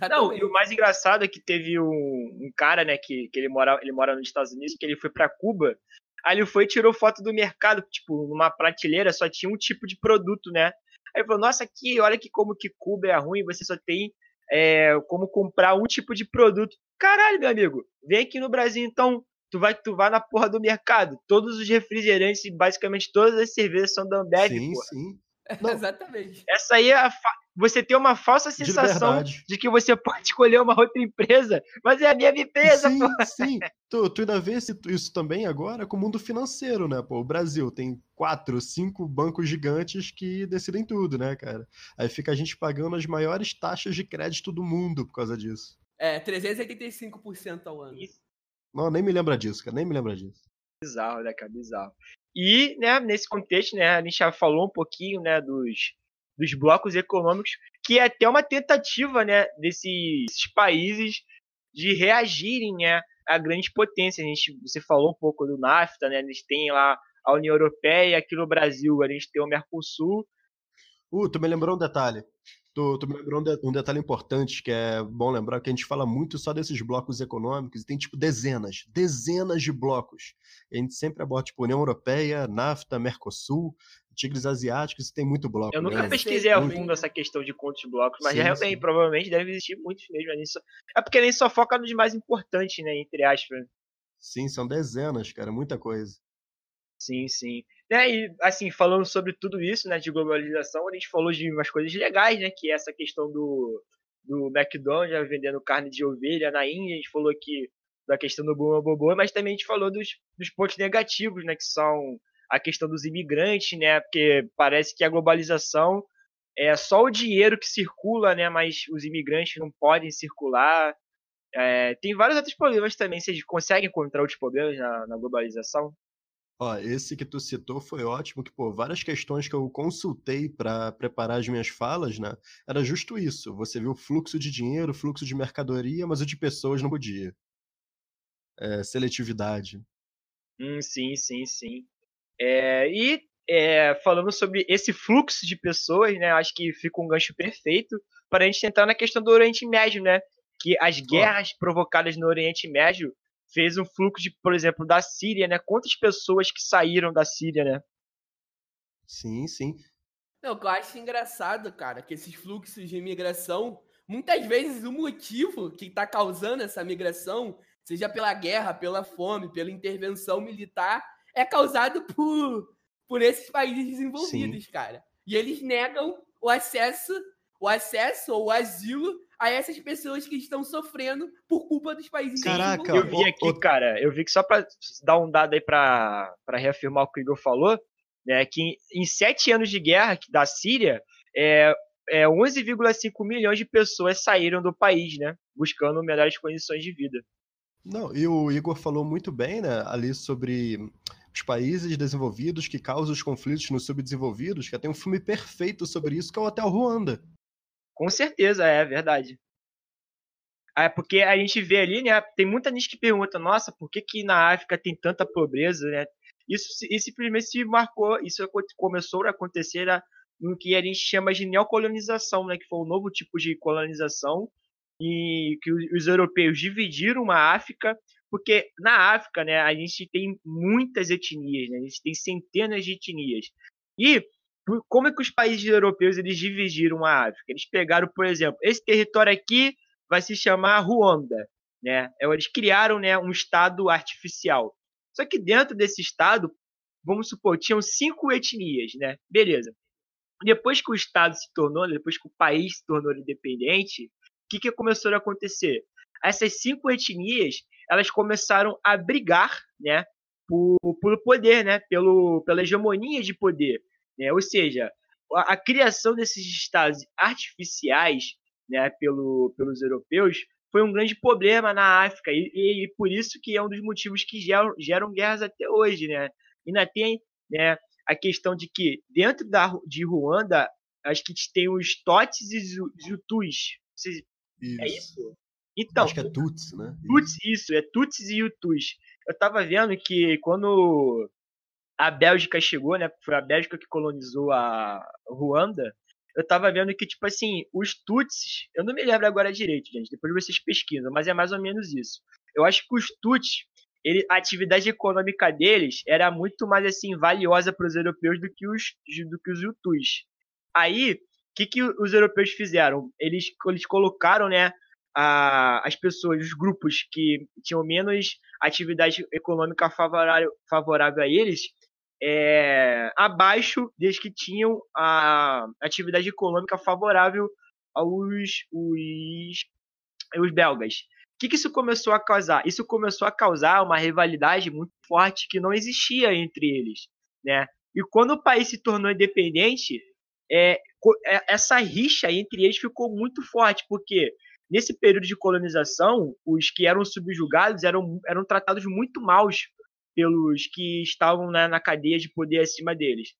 Não, e o mais engraçado é que teve um, um cara, né, que, que ele, mora, ele mora nos Estados Unidos, que ele foi pra Cuba. Aí ele foi e tirou foto do mercado, tipo, numa prateleira só tinha um tipo de produto, né? Aí ele falou, nossa, aqui, olha que como que Cuba é ruim, você só tem é, como comprar um tipo de produto. Caralho, meu amigo, vem aqui no Brasil então. Tu vai, tu vai na porra do mercado. Todos os refrigerantes, e basicamente todas as cervejas são da Ambev, sim, porra. sim. (laughs) Não, Exatamente. Essa aí é a fa- você tem uma falsa de sensação verdade. de que você (laughs) pode escolher uma outra empresa, mas é a mesma empresa, sim, pô. sim. Tu, tu ainda vê isso também agora com o mundo financeiro, né? Pô, o Brasil tem quatro, cinco bancos gigantes que decidem tudo, né, cara? Aí fica a gente pagando as maiores taxas de crédito do mundo por causa disso. É, 385% ao ano. Não, nem me lembra disso, cara. Nem me lembra disso. Bizarro, né, cara? Bizarro. E, né, nesse contexto, né, a gente já falou um pouquinho, né, dos, dos blocos econômicos, que é até uma tentativa, né, desses, países de reagirem, né, a grandes potências. A gente, você falou um pouco do NAFTA, né, a gente tem lá a União Europeia, aqui no Brasil a gente tem o Mercosul, Uh, tu me lembrou um detalhe. Tu, tu me lembrou um, de- um detalhe importante que é bom lembrar que a gente fala muito só desses blocos econômicos e tem tipo dezenas, dezenas de blocos. E a gente sempre aborda tipo União Europeia, NAFTA, Mercosul, Tigres Asiáticos e tem muito bloco. Eu nunca né? pesquisei a Muito. fundo essa questão de quantos blocos, mas Sim, realmente, sim. provavelmente deve existir muitos mesmo. É porque gente só foca nos mais importantes, né? Entre aspas. Sim, são dezenas, cara, muita coisa. Sim, sim. Né, e assim, falando sobre tudo isso, né, de globalização, a gente falou de umas coisas legais, né, que é essa questão do, do McDonald's né, vendendo carne de ovelha na Índia, a gente falou aqui da questão do Buma Bobô, mas também a gente falou dos, dos pontos negativos, né, que são a questão dos imigrantes, né, porque parece que a globalização é só o dinheiro que circula, né, mas os imigrantes não podem circular. É, tem vários outros problemas também, vocês conseguem encontrar outros problemas na, na globalização? Ó, esse que tu citou foi ótimo, que, pô, várias questões que eu consultei para preparar as minhas falas, né? Era justo isso. Você viu o fluxo de dinheiro, fluxo de mercadoria, mas o de pessoas não podia. É, seletividade. Hum, sim, sim, sim. É, e é, falando sobre esse fluxo de pessoas, né? Acho que fica um gancho perfeito para a gente entrar na questão do Oriente Médio, né? Que as guerras provocadas no Oriente Médio fez um fluxo de, por exemplo, da Síria, né? Quantas pessoas que saíram da Síria, né? Sim, sim. Não, o que eu acho engraçado, cara, que esses fluxos de imigração, muitas vezes o motivo que tá causando essa migração, seja pela guerra, pela fome, pela intervenção militar, é causado por, por esses países desenvolvidos, cara. E eles negam o acesso, o acesso ou o asilo a essas pessoas que estão sofrendo por culpa dos países Caraca, Eu desenvolvidos. vi aqui, cara, eu vi que só para dar um dado aí para reafirmar o que o Igor falou, né, que em, em sete anos de guerra da Síria, é, é 11,5 milhões de pessoas saíram do país, né, buscando melhores condições de vida. Não, e o Igor falou muito bem, né, ali sobre os países desenvolvidos que causam os conflitos nos subdesenvolvidos, que tem um filme perfeito sobre isso, que é o Hotel Ruanda. Com certeza, é verdade. É porque a gente vê ali, né? Tem muita gente que pergunta, nossa, por que, que na África tem tanta pobreza, né? Isso, isso simplesmente se marcou, isso começou a acontecer no que a gente chama de neocolonização, né? Que foi um novo tipo de colonização e que os, europeus dividiram a África, porque na África, né? A gente tem muitas etnias, né? A gente tem centenas de etnias. E como é que os países europeus eles dividiram a África? Eles pegaram, por exemplo, esse território aqui vai se chamar Ruanda, né? É, Eles criaram, né, um estado artificial. Só que dentro desse estado, vamos supor, tinham cinco etnias, né? Beleza. Depois que o estado se tornou, depois que o país se tornou independente, o que, que começou a acontecer? Essas cinco etnias, elas começaram a brigar, né, por, por poder, né, pelo, pela hegemonia de poder, né? Ou seja, a, a criação desses estados artificiais, né, pelo, pelos europeus, foi um grande problema na África e, e, e por isso que é um dos motivos que geram, geram guerras até hoje, né? Ainda tem, né, a questão de que dentro da, de Ruanda, acho que tem os Totes e os Hutus. É isso? Então, Acho que é Tuts, né? Tutsis, isso, é Tutsis e Hutus. eu tava vendo que quando a Bélgica chegou, né? Foi a Bélgica que colonizou a Ruanda. Eu tava vendo que, tipo assim, os Tutsis, eu não me lembro agora direito, gente, depois vocês pesquisam, mas é mais ou menos isso. Eu acho que os Tutsis, ele, a atividade econômica deles era muito mais, assim, valiosa para os europeus do que os, do que os Hutus. Aí, o que, que os europeus fizeram? Eles, eles colocaram, né, a, as pessoas, os grupos que tinham menos atividade econômica favorável, favorável a eles, é, abaixo desde que tinham a atividade econômica favorável aos os, belgas. O que, que isso começou a causar? Isso começou a causar uma rivalidade muito forte que não existia entre eles, né? E quando o país se tornou independente, é, é essa rixa entre eles ficou muito forte, porque nesse período de colonização, os que eram subjugados eram, eram tratados muito maus pelos que estavam na, na cadeia de poder acima deles.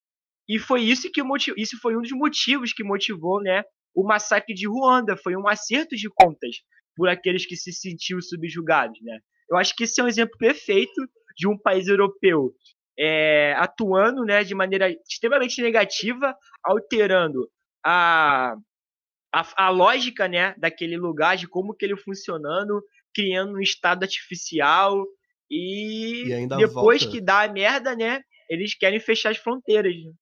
E foi isso que motiv... isso foi um dos motivos que motivou, né, o massacre de Ruanda, foi um acerto de contas por aqueles que se sentiam subjugados, né? Eu acho que esse é um exemplo perfeito de um país europeu é, atuando, né, de maneira extremamente negativa, alterando a, a, a lógica, né, daquele lugar, de como que ele funcionando, criando um estado artificial e, e depois volta. que dá a merda, né? Eles querem fechar as fronteiras. Né?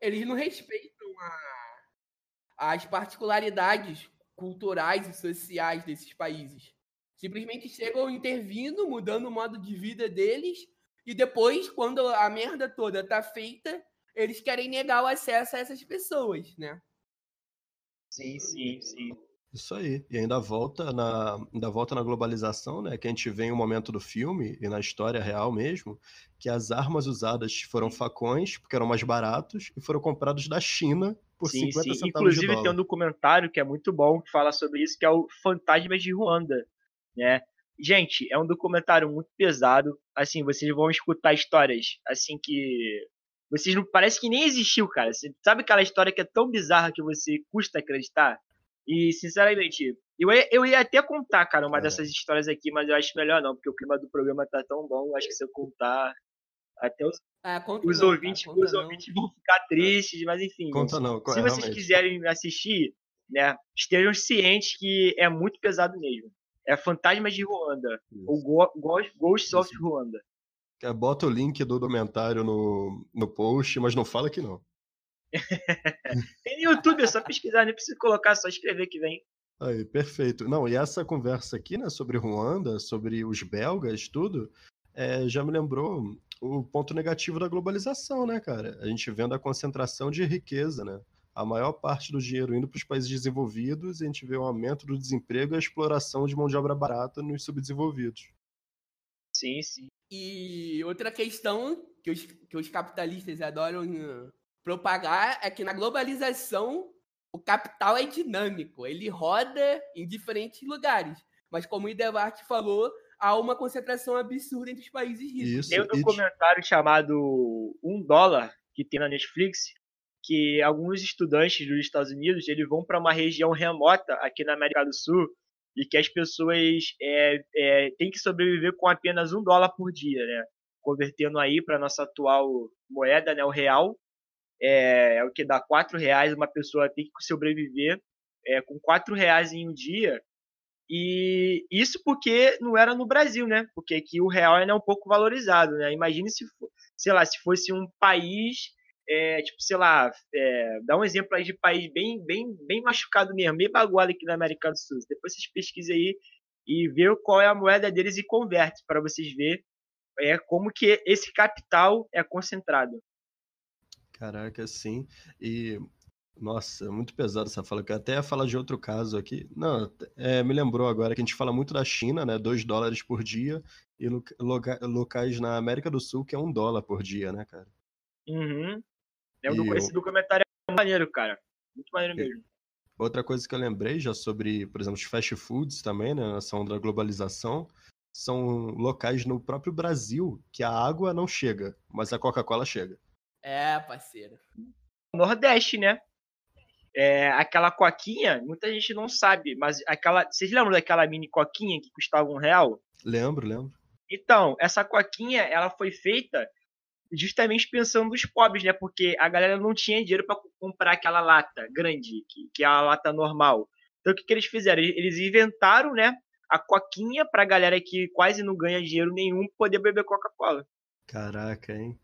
Eles não respeitam a, as particularidades culturais e sociais desses países. Simplesmente chegam intervindo, mudando o modo de vida deles, e depois, quando a merda toda tá feita, eles querem negar o acesso a essas pessoas, né? Sim, sim, sim. Isso aí. E ainda volta na, ainda volta na globalização, né? Que a gente vê em um momento do filme e na história real mesmo, que as armas usadas foram facões, porque eram mais baratos, e foram comprados da China por sim, 50 sim. centavos Inclusive, de dólar. tem um documentário que é muito bom que fala sobre isso, que é o Fantasmas de Ruanda, né? Gente, é um documentário muito pesado. Assim, vocês vão escutar histórias assim que vocês não parece que nem existiu, cara. Você sabe aquela história que é tão bizarra que você custa acreditar? E, sinceramente, eu ia, eu ia até contar, cara, uma é. dessas histórias aqui, mas eu acho melhor não, porque o clima do programa tá tão bom, acho que se eu contar, até os, ah, os não, ouvintes, cara, os ouvintes vão ficar tristes, mas enfim. Conta não, se vocês realmente. quiserem assistir, né, estejam cientes que é muito pesado mesmo. É Fantasmas de Ruanda, ou Ghost, Ghost of Ruanda. Bota o link do documentário no, no post, mas não fala que não. (laughs) Tem no YouTube, é só pesquisar, nem precisa colocar, só escrever que vem. Aí, perfeito. Não, e essa conversa aqui, né, sobre Ruanda, sobre os belgas, tudo, é, já me lembrou o ponto negativo da globalização, né, cara? A gente vendo a concentração de riqueza, né? A maior parte do dinheiro indo para os países desenvolvidos, e a gente vê o aumento do desemprego e a exploração de mão de obra barata nos subdesenvolvidos. Sim, sim. E outra questão que os, que os capitalistas adoram propagar é que na globalização o capital é dinâmico, ele roda em diferentes lugares. Mas como o Idevart falou, há uma concentração absurda entre os países ricos. Isso, tem um documentário chamado Um Dólar, que tem na Netflix, que alguns estudantes dos Estados Unidos eles vão para uma região remota aqui na América do Sul e que as pessoas é, é, têm que sobreviver com apenas um dólar por dia, né? Convertendo aí para nossa atual moeda, né, o real, é, é o que dá quatro reais, uma pessoa tem que sobreviver é, com quatro reais em um dia. E isso porque não era no Brasil, né? Porque aqui o real é um pouco valorizado, né? Imagine se, sei lá, se fosse um país, é, tipo, sei lá, é, dá um exemplo aí de país bem, bem, bem machucado mesmo, bem baguado aqui na América do Sul. Depois vocês pesquisem aí e vê qual é a moeda deles e converte para vocês ver é, como que esse capital é concentrado. Caraca, sim. E, nossa, é muito pesado essa fala. Eu até ia falar de outro caso aqui. Não, é, me lembrou agora que a gente fala muito da China, né? 2 dólares por dia. E loca locais na América do Sul que é um dólar por dia, né, cara? Uhum. É um, esse documentário é maneiro, cara. Muito maneiro mesmo. Outra coisa que eu lembrei já sobre, por exemplo, os fast foods também, né? Essa onda da globalização. São locais no próprio Brasil que a água não chega, mas a Coca-Cola chega. É, parceiro. Nordeste, né? É, aquela coquinha, muita gente não sabe, mas aquela. Vocês lembram daquela mini coquinha que custava um real? Lembro, lembro. Então, essa coquinha, ela foi feita justamente pensando nos pobres, né? Porque a galera não tinha dinheiro para comprar aquela lata grande, que, que é a lata normal. Então, o que, que eles fizeram? Eles inventaram, né? A coquinha pra galera que quase não ganha dinheiro nenhum poder beber Coca-Cola. Caraca, hein?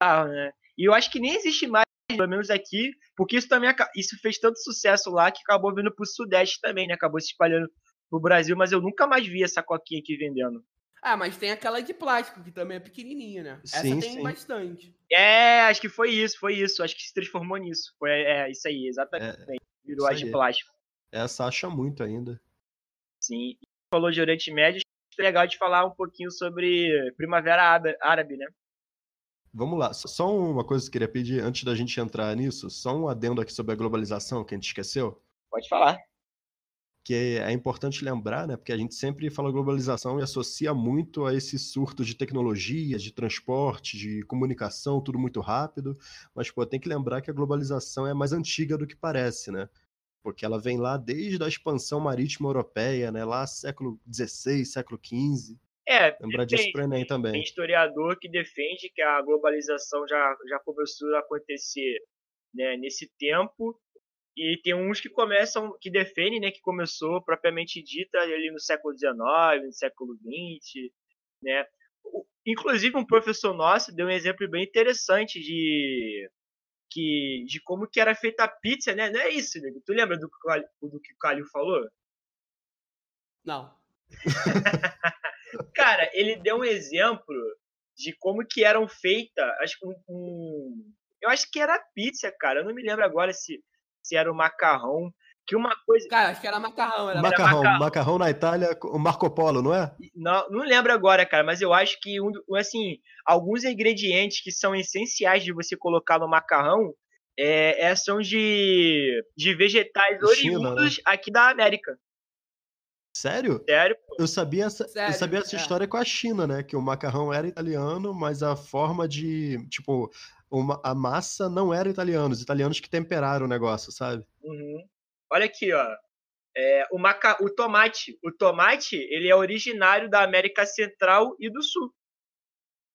Ah, né? E eu acho que nem existe mais, pelo menos aqui, porque isso também isso fez tanto sucesso lá que acabou vindo pro Sudeste também, né? Acabou se espalhando pro Brasil, mas eu nunca mais vi essa coquinha aqui vendendo. Ah, mas tem aquela de plástico, que também é pequenininha, né? Sim, Essa tem sim. bastante. É, acho que foi isso, foi isso. Acho que se transformou nisso. Foi é, isso aí, exatamente. É, Virou a de plástico. Essa acha muito ainda. Sim. Falou de Oriente Médio, é legal de falar um pouquinho sobre Primavera Árabe, né? Vamos lá, só uma coisa que eu queria pedir antes da gente entrar nisso, só um adendo aqui sobre a globalização que a gente esqueceu. Pode falar que é importante lembrar, né, porque a gente sempre fala globalização e associa muito a esse surto de tecnologias, de transporte, de comunicação, tudo muito rápido, mas pô, tem que lembrar que a globalização é mais antiga do que parece, né? Porque ela vem lá desde a expansão marítima europeia, né, lá século XVI, século XV. É, lembrar tem, disso para Enem também. Tem historiador que defende que a globalização já, já começou a acontecer né, nesse tempo e tem uns que começam, que defendem, né, que começou propriamente dita ali no século XIX, no século XX, né. Inclusive um professor nosso deu um exemplo bem interessante de que de como que era feita a pizza, né? Não é isso, nego? Tu lembra do, do que o Calil falou? Não. (laughs) Cara, ele deu um exemplo de como que eram feitas, acho que um, um, eu acho que era pizza, cara. Eu não me lembro agora se se era o macarrão. Que uma coisa. Cara, acho que era macarrão. Era macarrão, macarrão. macarrão na Itália, o Marco Polo, não é? Não, não lembro agora, cara, mas eu acho que um, assim, alguns ingredientes que são essenciais de você colocar no macarrão é, é são de, de vegetais oriundos né? aqui da América. Sério? Sério, pô. Eu sabia essa, Sério, eu sabia essa é. história com a China, né? Que o macarrão era italiano, mas a forma de, tipo, uma, a massa não era italiana, os italianos que temperaram o negócio, sabe? Uhum. Olha aqui, ó. É, o, maca... o tomate. O tomate, ele é originário da América Central e do Sul.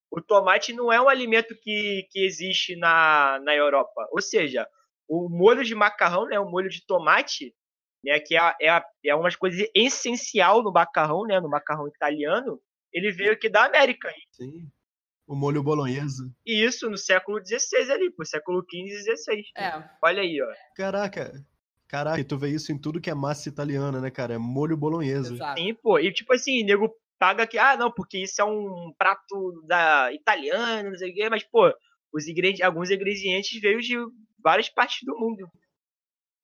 O tomate não é um alimento que, que existe na, na Europa. Ou seja, o molho de macarrão, né, o molho de tomate, né, que é, é, é uma coisa essencial no macarrão, né, no macarrão italiano, ele veio aqui da América. Sim. O molho bolonhesa. E isso no século XVI ali, pô, século XV e XVI. É. Olha aí, ó. Caraca. Caraca, e tu vê isso em tudo que é massa italiana, né, cara? É molho bolonhesa. Exato. Sim, pô. E tipo assim, nego paga que, ah, não, porque isso é um prato da italiano, não sei o quê, mas, pô, os ingredientes, alguns ingredientes veio de várias partes do mundo.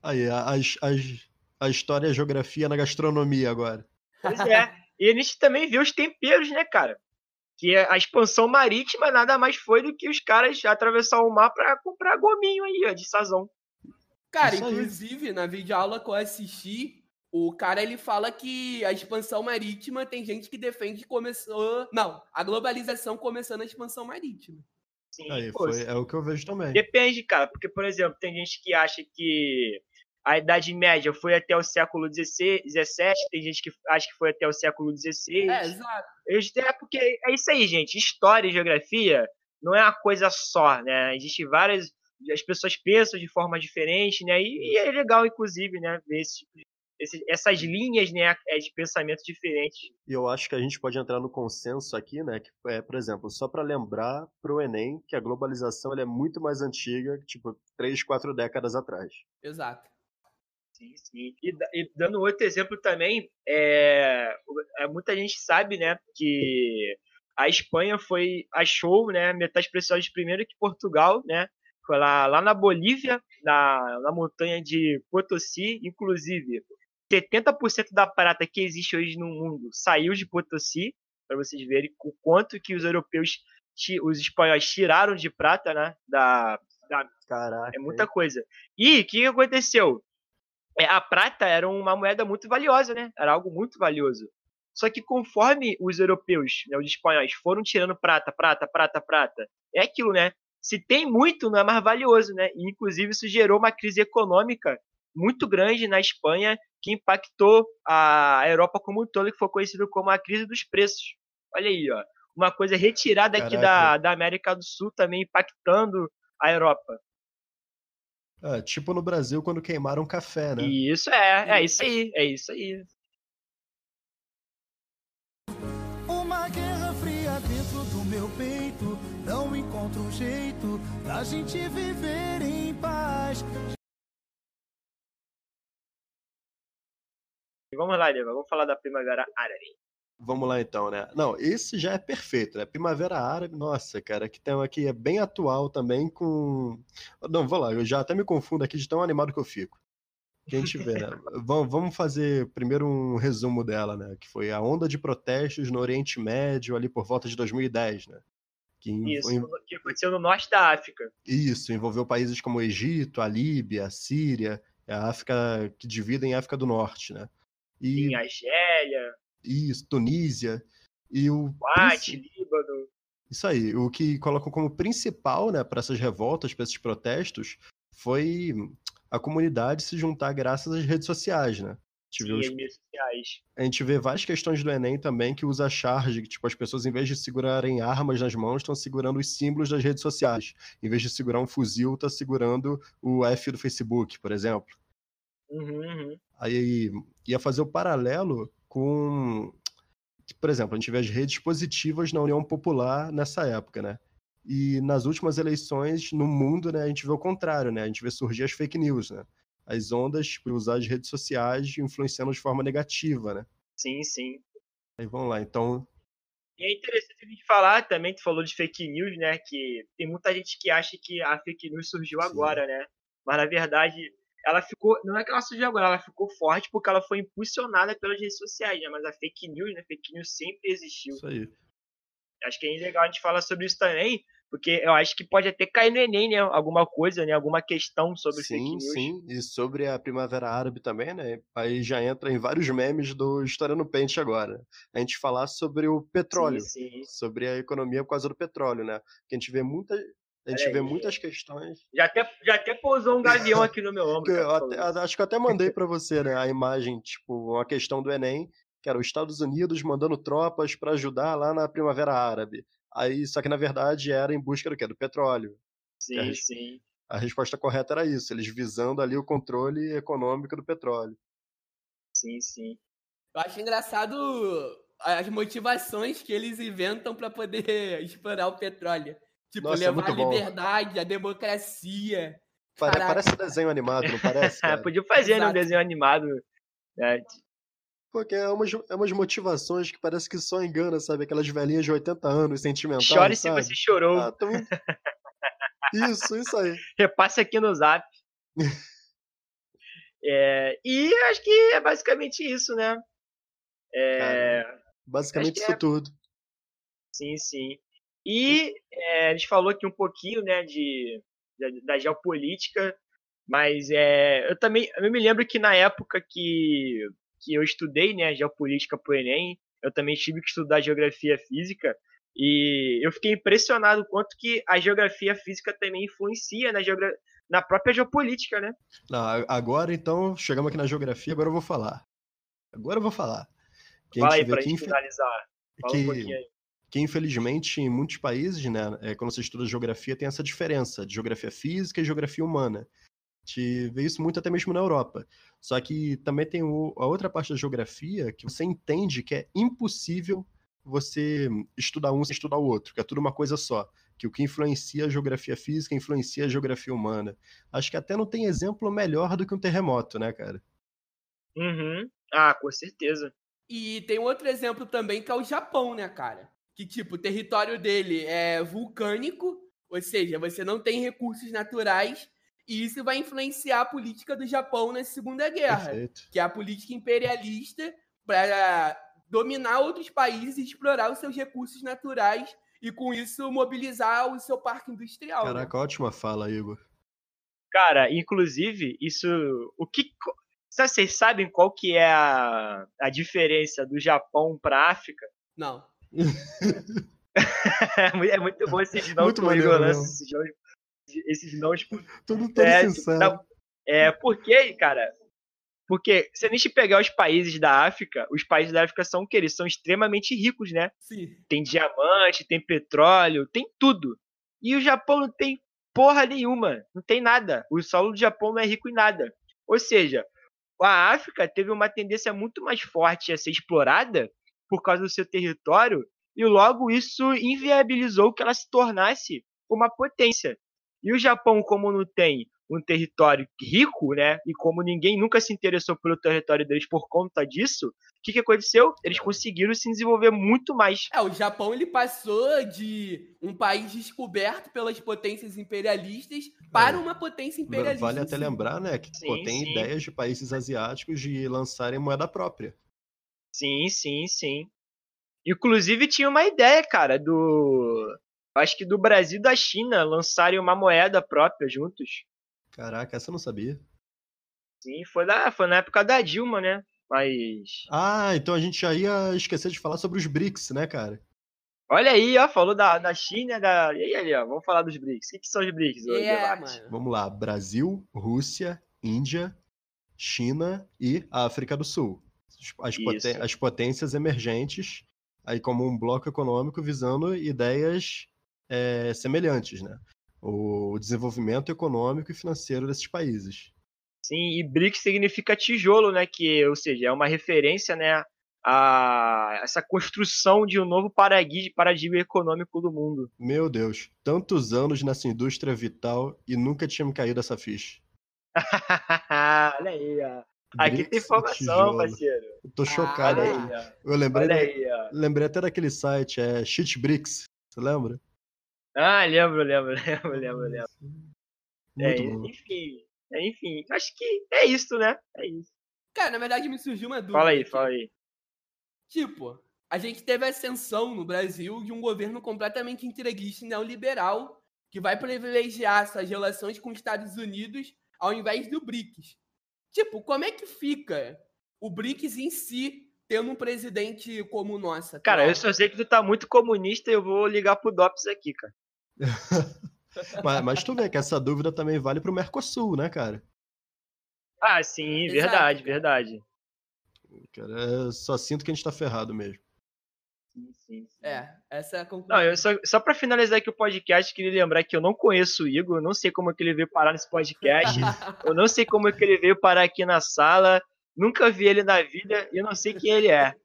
Aí, as, as, a história e a geografia na gastronomia agora. Pois é. E a gente também vê os temperos, né, cara? que a expansão marítima nada mais foi do que os caras atravessar o mar para comprar gominho aí, ó, de sazão. Cara, Isso inclusive, aí. na videoaula que eu assisti, o cara ele fala que a expansão marítima tem gente que defende que começou. Não, a globalização começou na expansão marítima. Sim, aí, foi, é o que eu vejo também. Depende, cara, porque, por exemplo, tem gente que acha que a Idade Média foi até o século XVII, tem gente que acha que foi até o século XVI. É, exato. É porque é isso aí, gente. História e geografia não é uma coisa só, né? Existem várias. As pessoas pensam de forma diferente, né? E, e é legal, inclusive, né? Ver esse, esse, essas linhas né, é, de pensamento diferentes. E eu acho que a gente pode entrar no consenso aqui, né? Que é, por exemplo, só para lembrar para o Enem que a globalização é muito mais antiga, tipo, três, quatro décadas atrás. Exato. Sim, sim. E, e, dando outro exemplo também, é, é, muita gente sabe, né, que a Espanha foi achou, né, metais preciosos primeiro que Portugal, né, foi lá, lá na Bolívia, na, na montanha de Potosí, inclusive 70% da prata que existe hoje no mundo saiu de Potosí, para vocês verem o quanto que os europeus, os espanhóis tiraram de prata, né, da, da Caraca. É muita coisa. E o que aconteceu? É, a prata era uma moeda muito valiosa, né? Era algo muito valioso. Só que conforme os europeus, né, os espanhóis, foram tirando prata, prata, prata, prata, é aquilo, né? Se tem muito, não é mais valioso, né? E, inclusive, isso gerou uma crise econômica muito grande na Espanha que impactou a Europa como um todo, que foi conhecido como a crise dos preços. Olha aí, ó. Uma coisa retirada aqui da, Caraca. da América do Sul também impactando a Europa. Ah, tipo no Brasil quando queimaram café, né? Isso é, é isso aí, é isso aí. Uma guerra fria dentro do meu peito. Não encontro um jeito da gente viver em paz. E vamos lá, Diego, vamos falar da Primavera Árabe. Vamos lá então, né? Não, esse já é perfeito, né? Primavera Árabe, nossa, cara, que tem um aqui é bem atual também com. Não, vou lá, eu já até me confundo aqui de tão animado que eu fico. Quem tiver, né? (laughs) Vamos fazer primeiro um resumo dela, né? Que foi a onda de protestos no Oriente Médio ali por volta de 2010, né? Que Isso, em- que aconteceu no norte da África. Isso, envolveu países como o Egito, a Líbia, a Síria, a África que dividem a África do Norte, né? E Em Argélia, isso, Tunísia. E o Kuwait, Líbano. Isso aí, o que colocam como principal, né, para essas revoltas, para esses protestos, foi a comunidade se juntar graças às redes sociais, né? A gente, vê Sim, os- sociais. a gente vê várias questões do Enem também que usa charge, que tipo, as pessoas em vez de segurarem armas nas mãos, estão segurando os símbolos das redes sociais. Em vez de segurar um fuzil, tá segurando o F do Facebook, por exemplo. Uhum, uhum. Aí ia fazer o paralelo com, por exemplo, a gente vê as redes positivas na União Popular nessa época, né? E nas últimas eleições no mundo, né, a gente vê o contrário, né? A gente vê surgir as fake news, né? As ondas por usar as redes sociais influenciando de forma negativa, né? Sim, sim. Aí vamos lá, então, E é interessante a gente falar também, tu falou de fake news, né? Que tem muita gente que acha que a fake news surgiu Sim. agora, né? Mas na verdade, ela ficou. Não é que ela surgiu agora, ela ficou forte porque ela foi impulsionada pelas redes sociais, né? Mas a fake news, né? Fake news sempre existiu. isso aí. Acho que é legal a gente falar sobre isso também, porque eu acho que pode até cair no Enem, né? Alguma coisa, né? Alguma questão sobre fake Sim, news. sim. E sobre a Primavera Árabe também, né? Aí já entra em vários memes do História no Pente agora. A gente falar sobre o petróleo. Sim, sim. sobre a economia por causa do petróleo, né? Que a gente vê muita, a gente Olha vê muitas questões. Já até, já até pousou um gavião (laughs) aqui no meu ombro. Eu até- acho que eu até mandei (laughs) pra você, né? A imagem, tipo, uma questão do Enem, que era os Estados Unidos mandando tropas pra ajudar lá na Primavera Árabe. Aí, só que na verdade era em busca do quê? Do petróleo. Sim, sim. A resposta correta era isso, eles visando ali o controle econômico do petróleo. Sim, sim. Eu acho engraçado as motivações que eles inventam pra poder (laughs) explorar o petróleo. Tipo, Nossa, é levar a muito bom. liberdade, a democracia. Caraca. Parece desenho animado, não parece? (laughs) Cara? Podia fazer né, um desenho animado. né? Porque é umas, é umas motivações que parece que só engana, sabe? Aquelas velhinhas de 80 anos, sentimentais, Chore se sabe? você chorou. Ah, tão- (laughs) Isso, isso aí. Repasse aqui no zap. (laughs) É, e acho que é basicamente isso, né? É, Basicamente Acho que isso é- tudo. sim, sim. E é, a gente falou aqui um pouquinho, né, de, da, da geopolítica, mas é, eu também eu me lembro que na época que, que eu estudei, né, geopolítica pro Enem, eu também tive que estudar geografia física, e eu fiquei impressionado o quanto que a geografia física também influencia na, geogra na própria geopolítica, né? Não, agora, então, chegamos aqui na geografia, agora eu vou falar. Agora eu vou falar. Que Fala aí pra gente finalizar. Fala um que- pouquinho aí. Que, infelizmente, em muitos países, né, é, quando você estuda geografia, tem essa diferença de geografia física e geografia humana. A gente vê isso muito até mesmo na Europa. Só que também tem o- a outra parte da geografia que você entende que é impossível você estudar um sem estudar o outro, que é tudo uma coisa só. Que o que influencia a geografia física influencia a geografia humana. Acho que até não tem exemplo melhor do que um terremoto, né, cara? Uhum. Ah, com certeza. E tem um outro exemplo também que é o Japão, né, cara? Que, tipo, o território dele é vulcânico, ou seja, você não tem recursos naturais, e isso vai influenciar a política do Japão na Segunda Guerra, Perfeito. que é a política imperialista para dominar outros países e explorar os seus recursos naturais e, com isso, mobilizar o seu parque industrial. né? Caraca, ótima fala, Igor. Cara, inclusive, isso. O que. Vocês sabem qual que é a, a diferença do Japão pra África? Não. (laughs) É muito- é muito bom esses não Muito que o maneiro Igor lança, mesmo. esses não, esses não Tudo todo É, sincero. não, É, porque, cara, Porque se a gente pegar os países da África, os países da África são o quê? Eles são extremamente ricos, né? Sim. Tem diamante, tem petróleo, tem tudo. E o Japão não tem porra nenhuma, não tem nada. O solo do Japão não é rico em nada. Ou seja, a África teve uma tendência muito mais forte a ser explorada por causa do seu território e logo isso inviabilizou que ela se tornasse uma potência. E o Japão, como não tem um território rico, né? E como ninguém nunca se interessou pelo território deles por conta disso, o que, que aconteceu? Eles conseguiram se desenvolver muito mais. É, o Japão ele passou de um país descoberto pelas potências imperialistas para uma potência imperialista. Vale até sim. lembrar, né, que pô, Sim, tem sim. ideias de países asiáticos de lançarem moeda própria. Sim, sim, sim. Inclusive tinha uma ideia, cara, do. Acho que do Brasil e da China lançarem uma moeda própria juntos. Caraca, essa eu não sabia. Sim, foi, lá, foi na época da Dilma, né? Mas. Ah, então a gente já ia esquecer de falar sobre os BRICS, né, cara? Olha aí, ó, falou da, da China, da. E aí, ali, ó, vamos falar dos BRICS. O que, que são os BRICS? Vamos lá, Brasil, Rússia, Índia, China e África do Sul. As, poten- as potências emergentes, aí como um bloco econômico visando ideias é, semelhantes, né? O desenvolvimento econômico e financeiro desses países. Sim, e BRICS significa tijolo, né? Que, ou seja, é uma referência, né? A essa construção de um novo paradigma, paradigma econômico do mundo. Meu Deus, tantos anos nessa indústria vital e nunca tinha me caído essa ficha. (laughs) Olha aí, ó. Aqui tem informação, parceiro. Eu tô chocado aqui. Olha aí. Eu lembrei, aí, ó. lembrei até daquele site, é Shitbricks. Você lembra? Ah, lembro, lembro, (laughs) lembro, lembro, lembro. É, enfim, é, enfim, acho que é isso, né? É isso. Cara, na verdade me surgiu uma dúvida. Fala aí, aqui. fala aí. Tipo, a gente teve a ascensão no Brasil de um governo completamente entreguista e neoliberal que vai privilegiar suas relações com os Estados Unidos ao invés do BRICS. Tipo, como é que fica o BRICS em si tendo um presidente como o nosso? Cara, eu só sei que tu tá muito comunista e eu vou ligar pro DOPS aqui, cara. (laughs) Mas, mas tu vê que essa dúvida também vale pro Mercosul, né, cara? Ah, sim, Exato, verdade, cara. verdade. Cara, eu só sinto que a gente tá ferrado mesmo. Sim, sim, sim. É, essa é a conclusão. Não, eu só, só pra finalizar aqui o podcast, queria lembrar que eu não conheço o Igor, eu não sei como é que ele veio parar nesse podcast, (laughs) eu não sei como é que ele veio parar aqui na sala, nunca vi ele na vida e eu não sei quem ele é.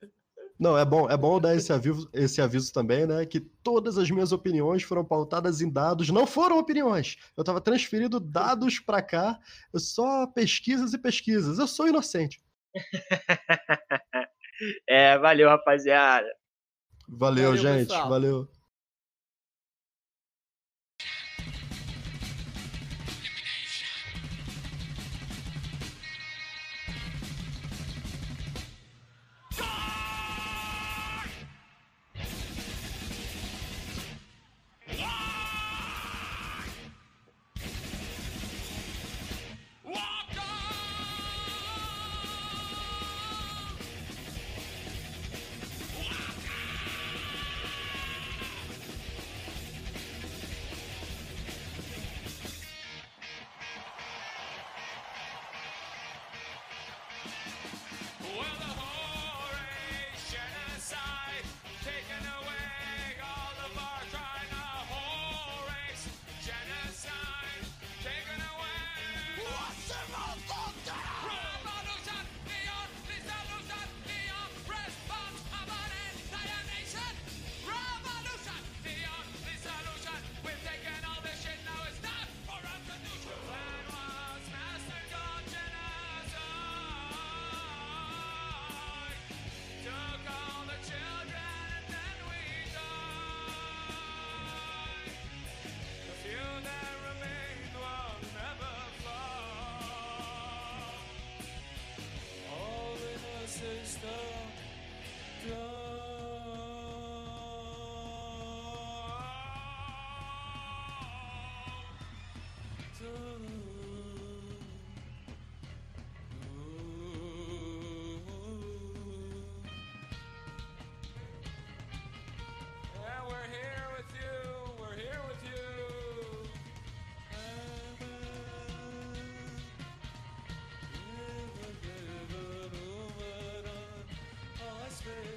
Não, é bom, é bom dar esse aviso, esse aviso também, né? Que todas as minhas opiniões foram pautadas em dados, não foram opiniões. Eu tava transferindo dados pra cá, eu só pesquisas e pesquisas. Eu sou inocente. (laughs) É, valeu, rapaziada. Valeu, Valeu, gente. pessoal. Valeu.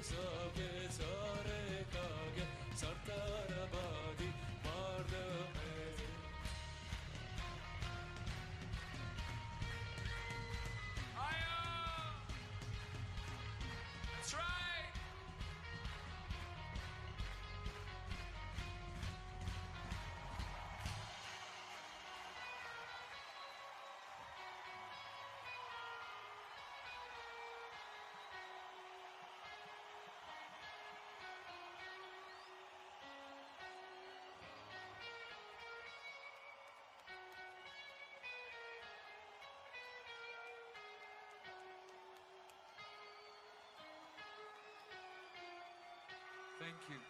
So. Thank you.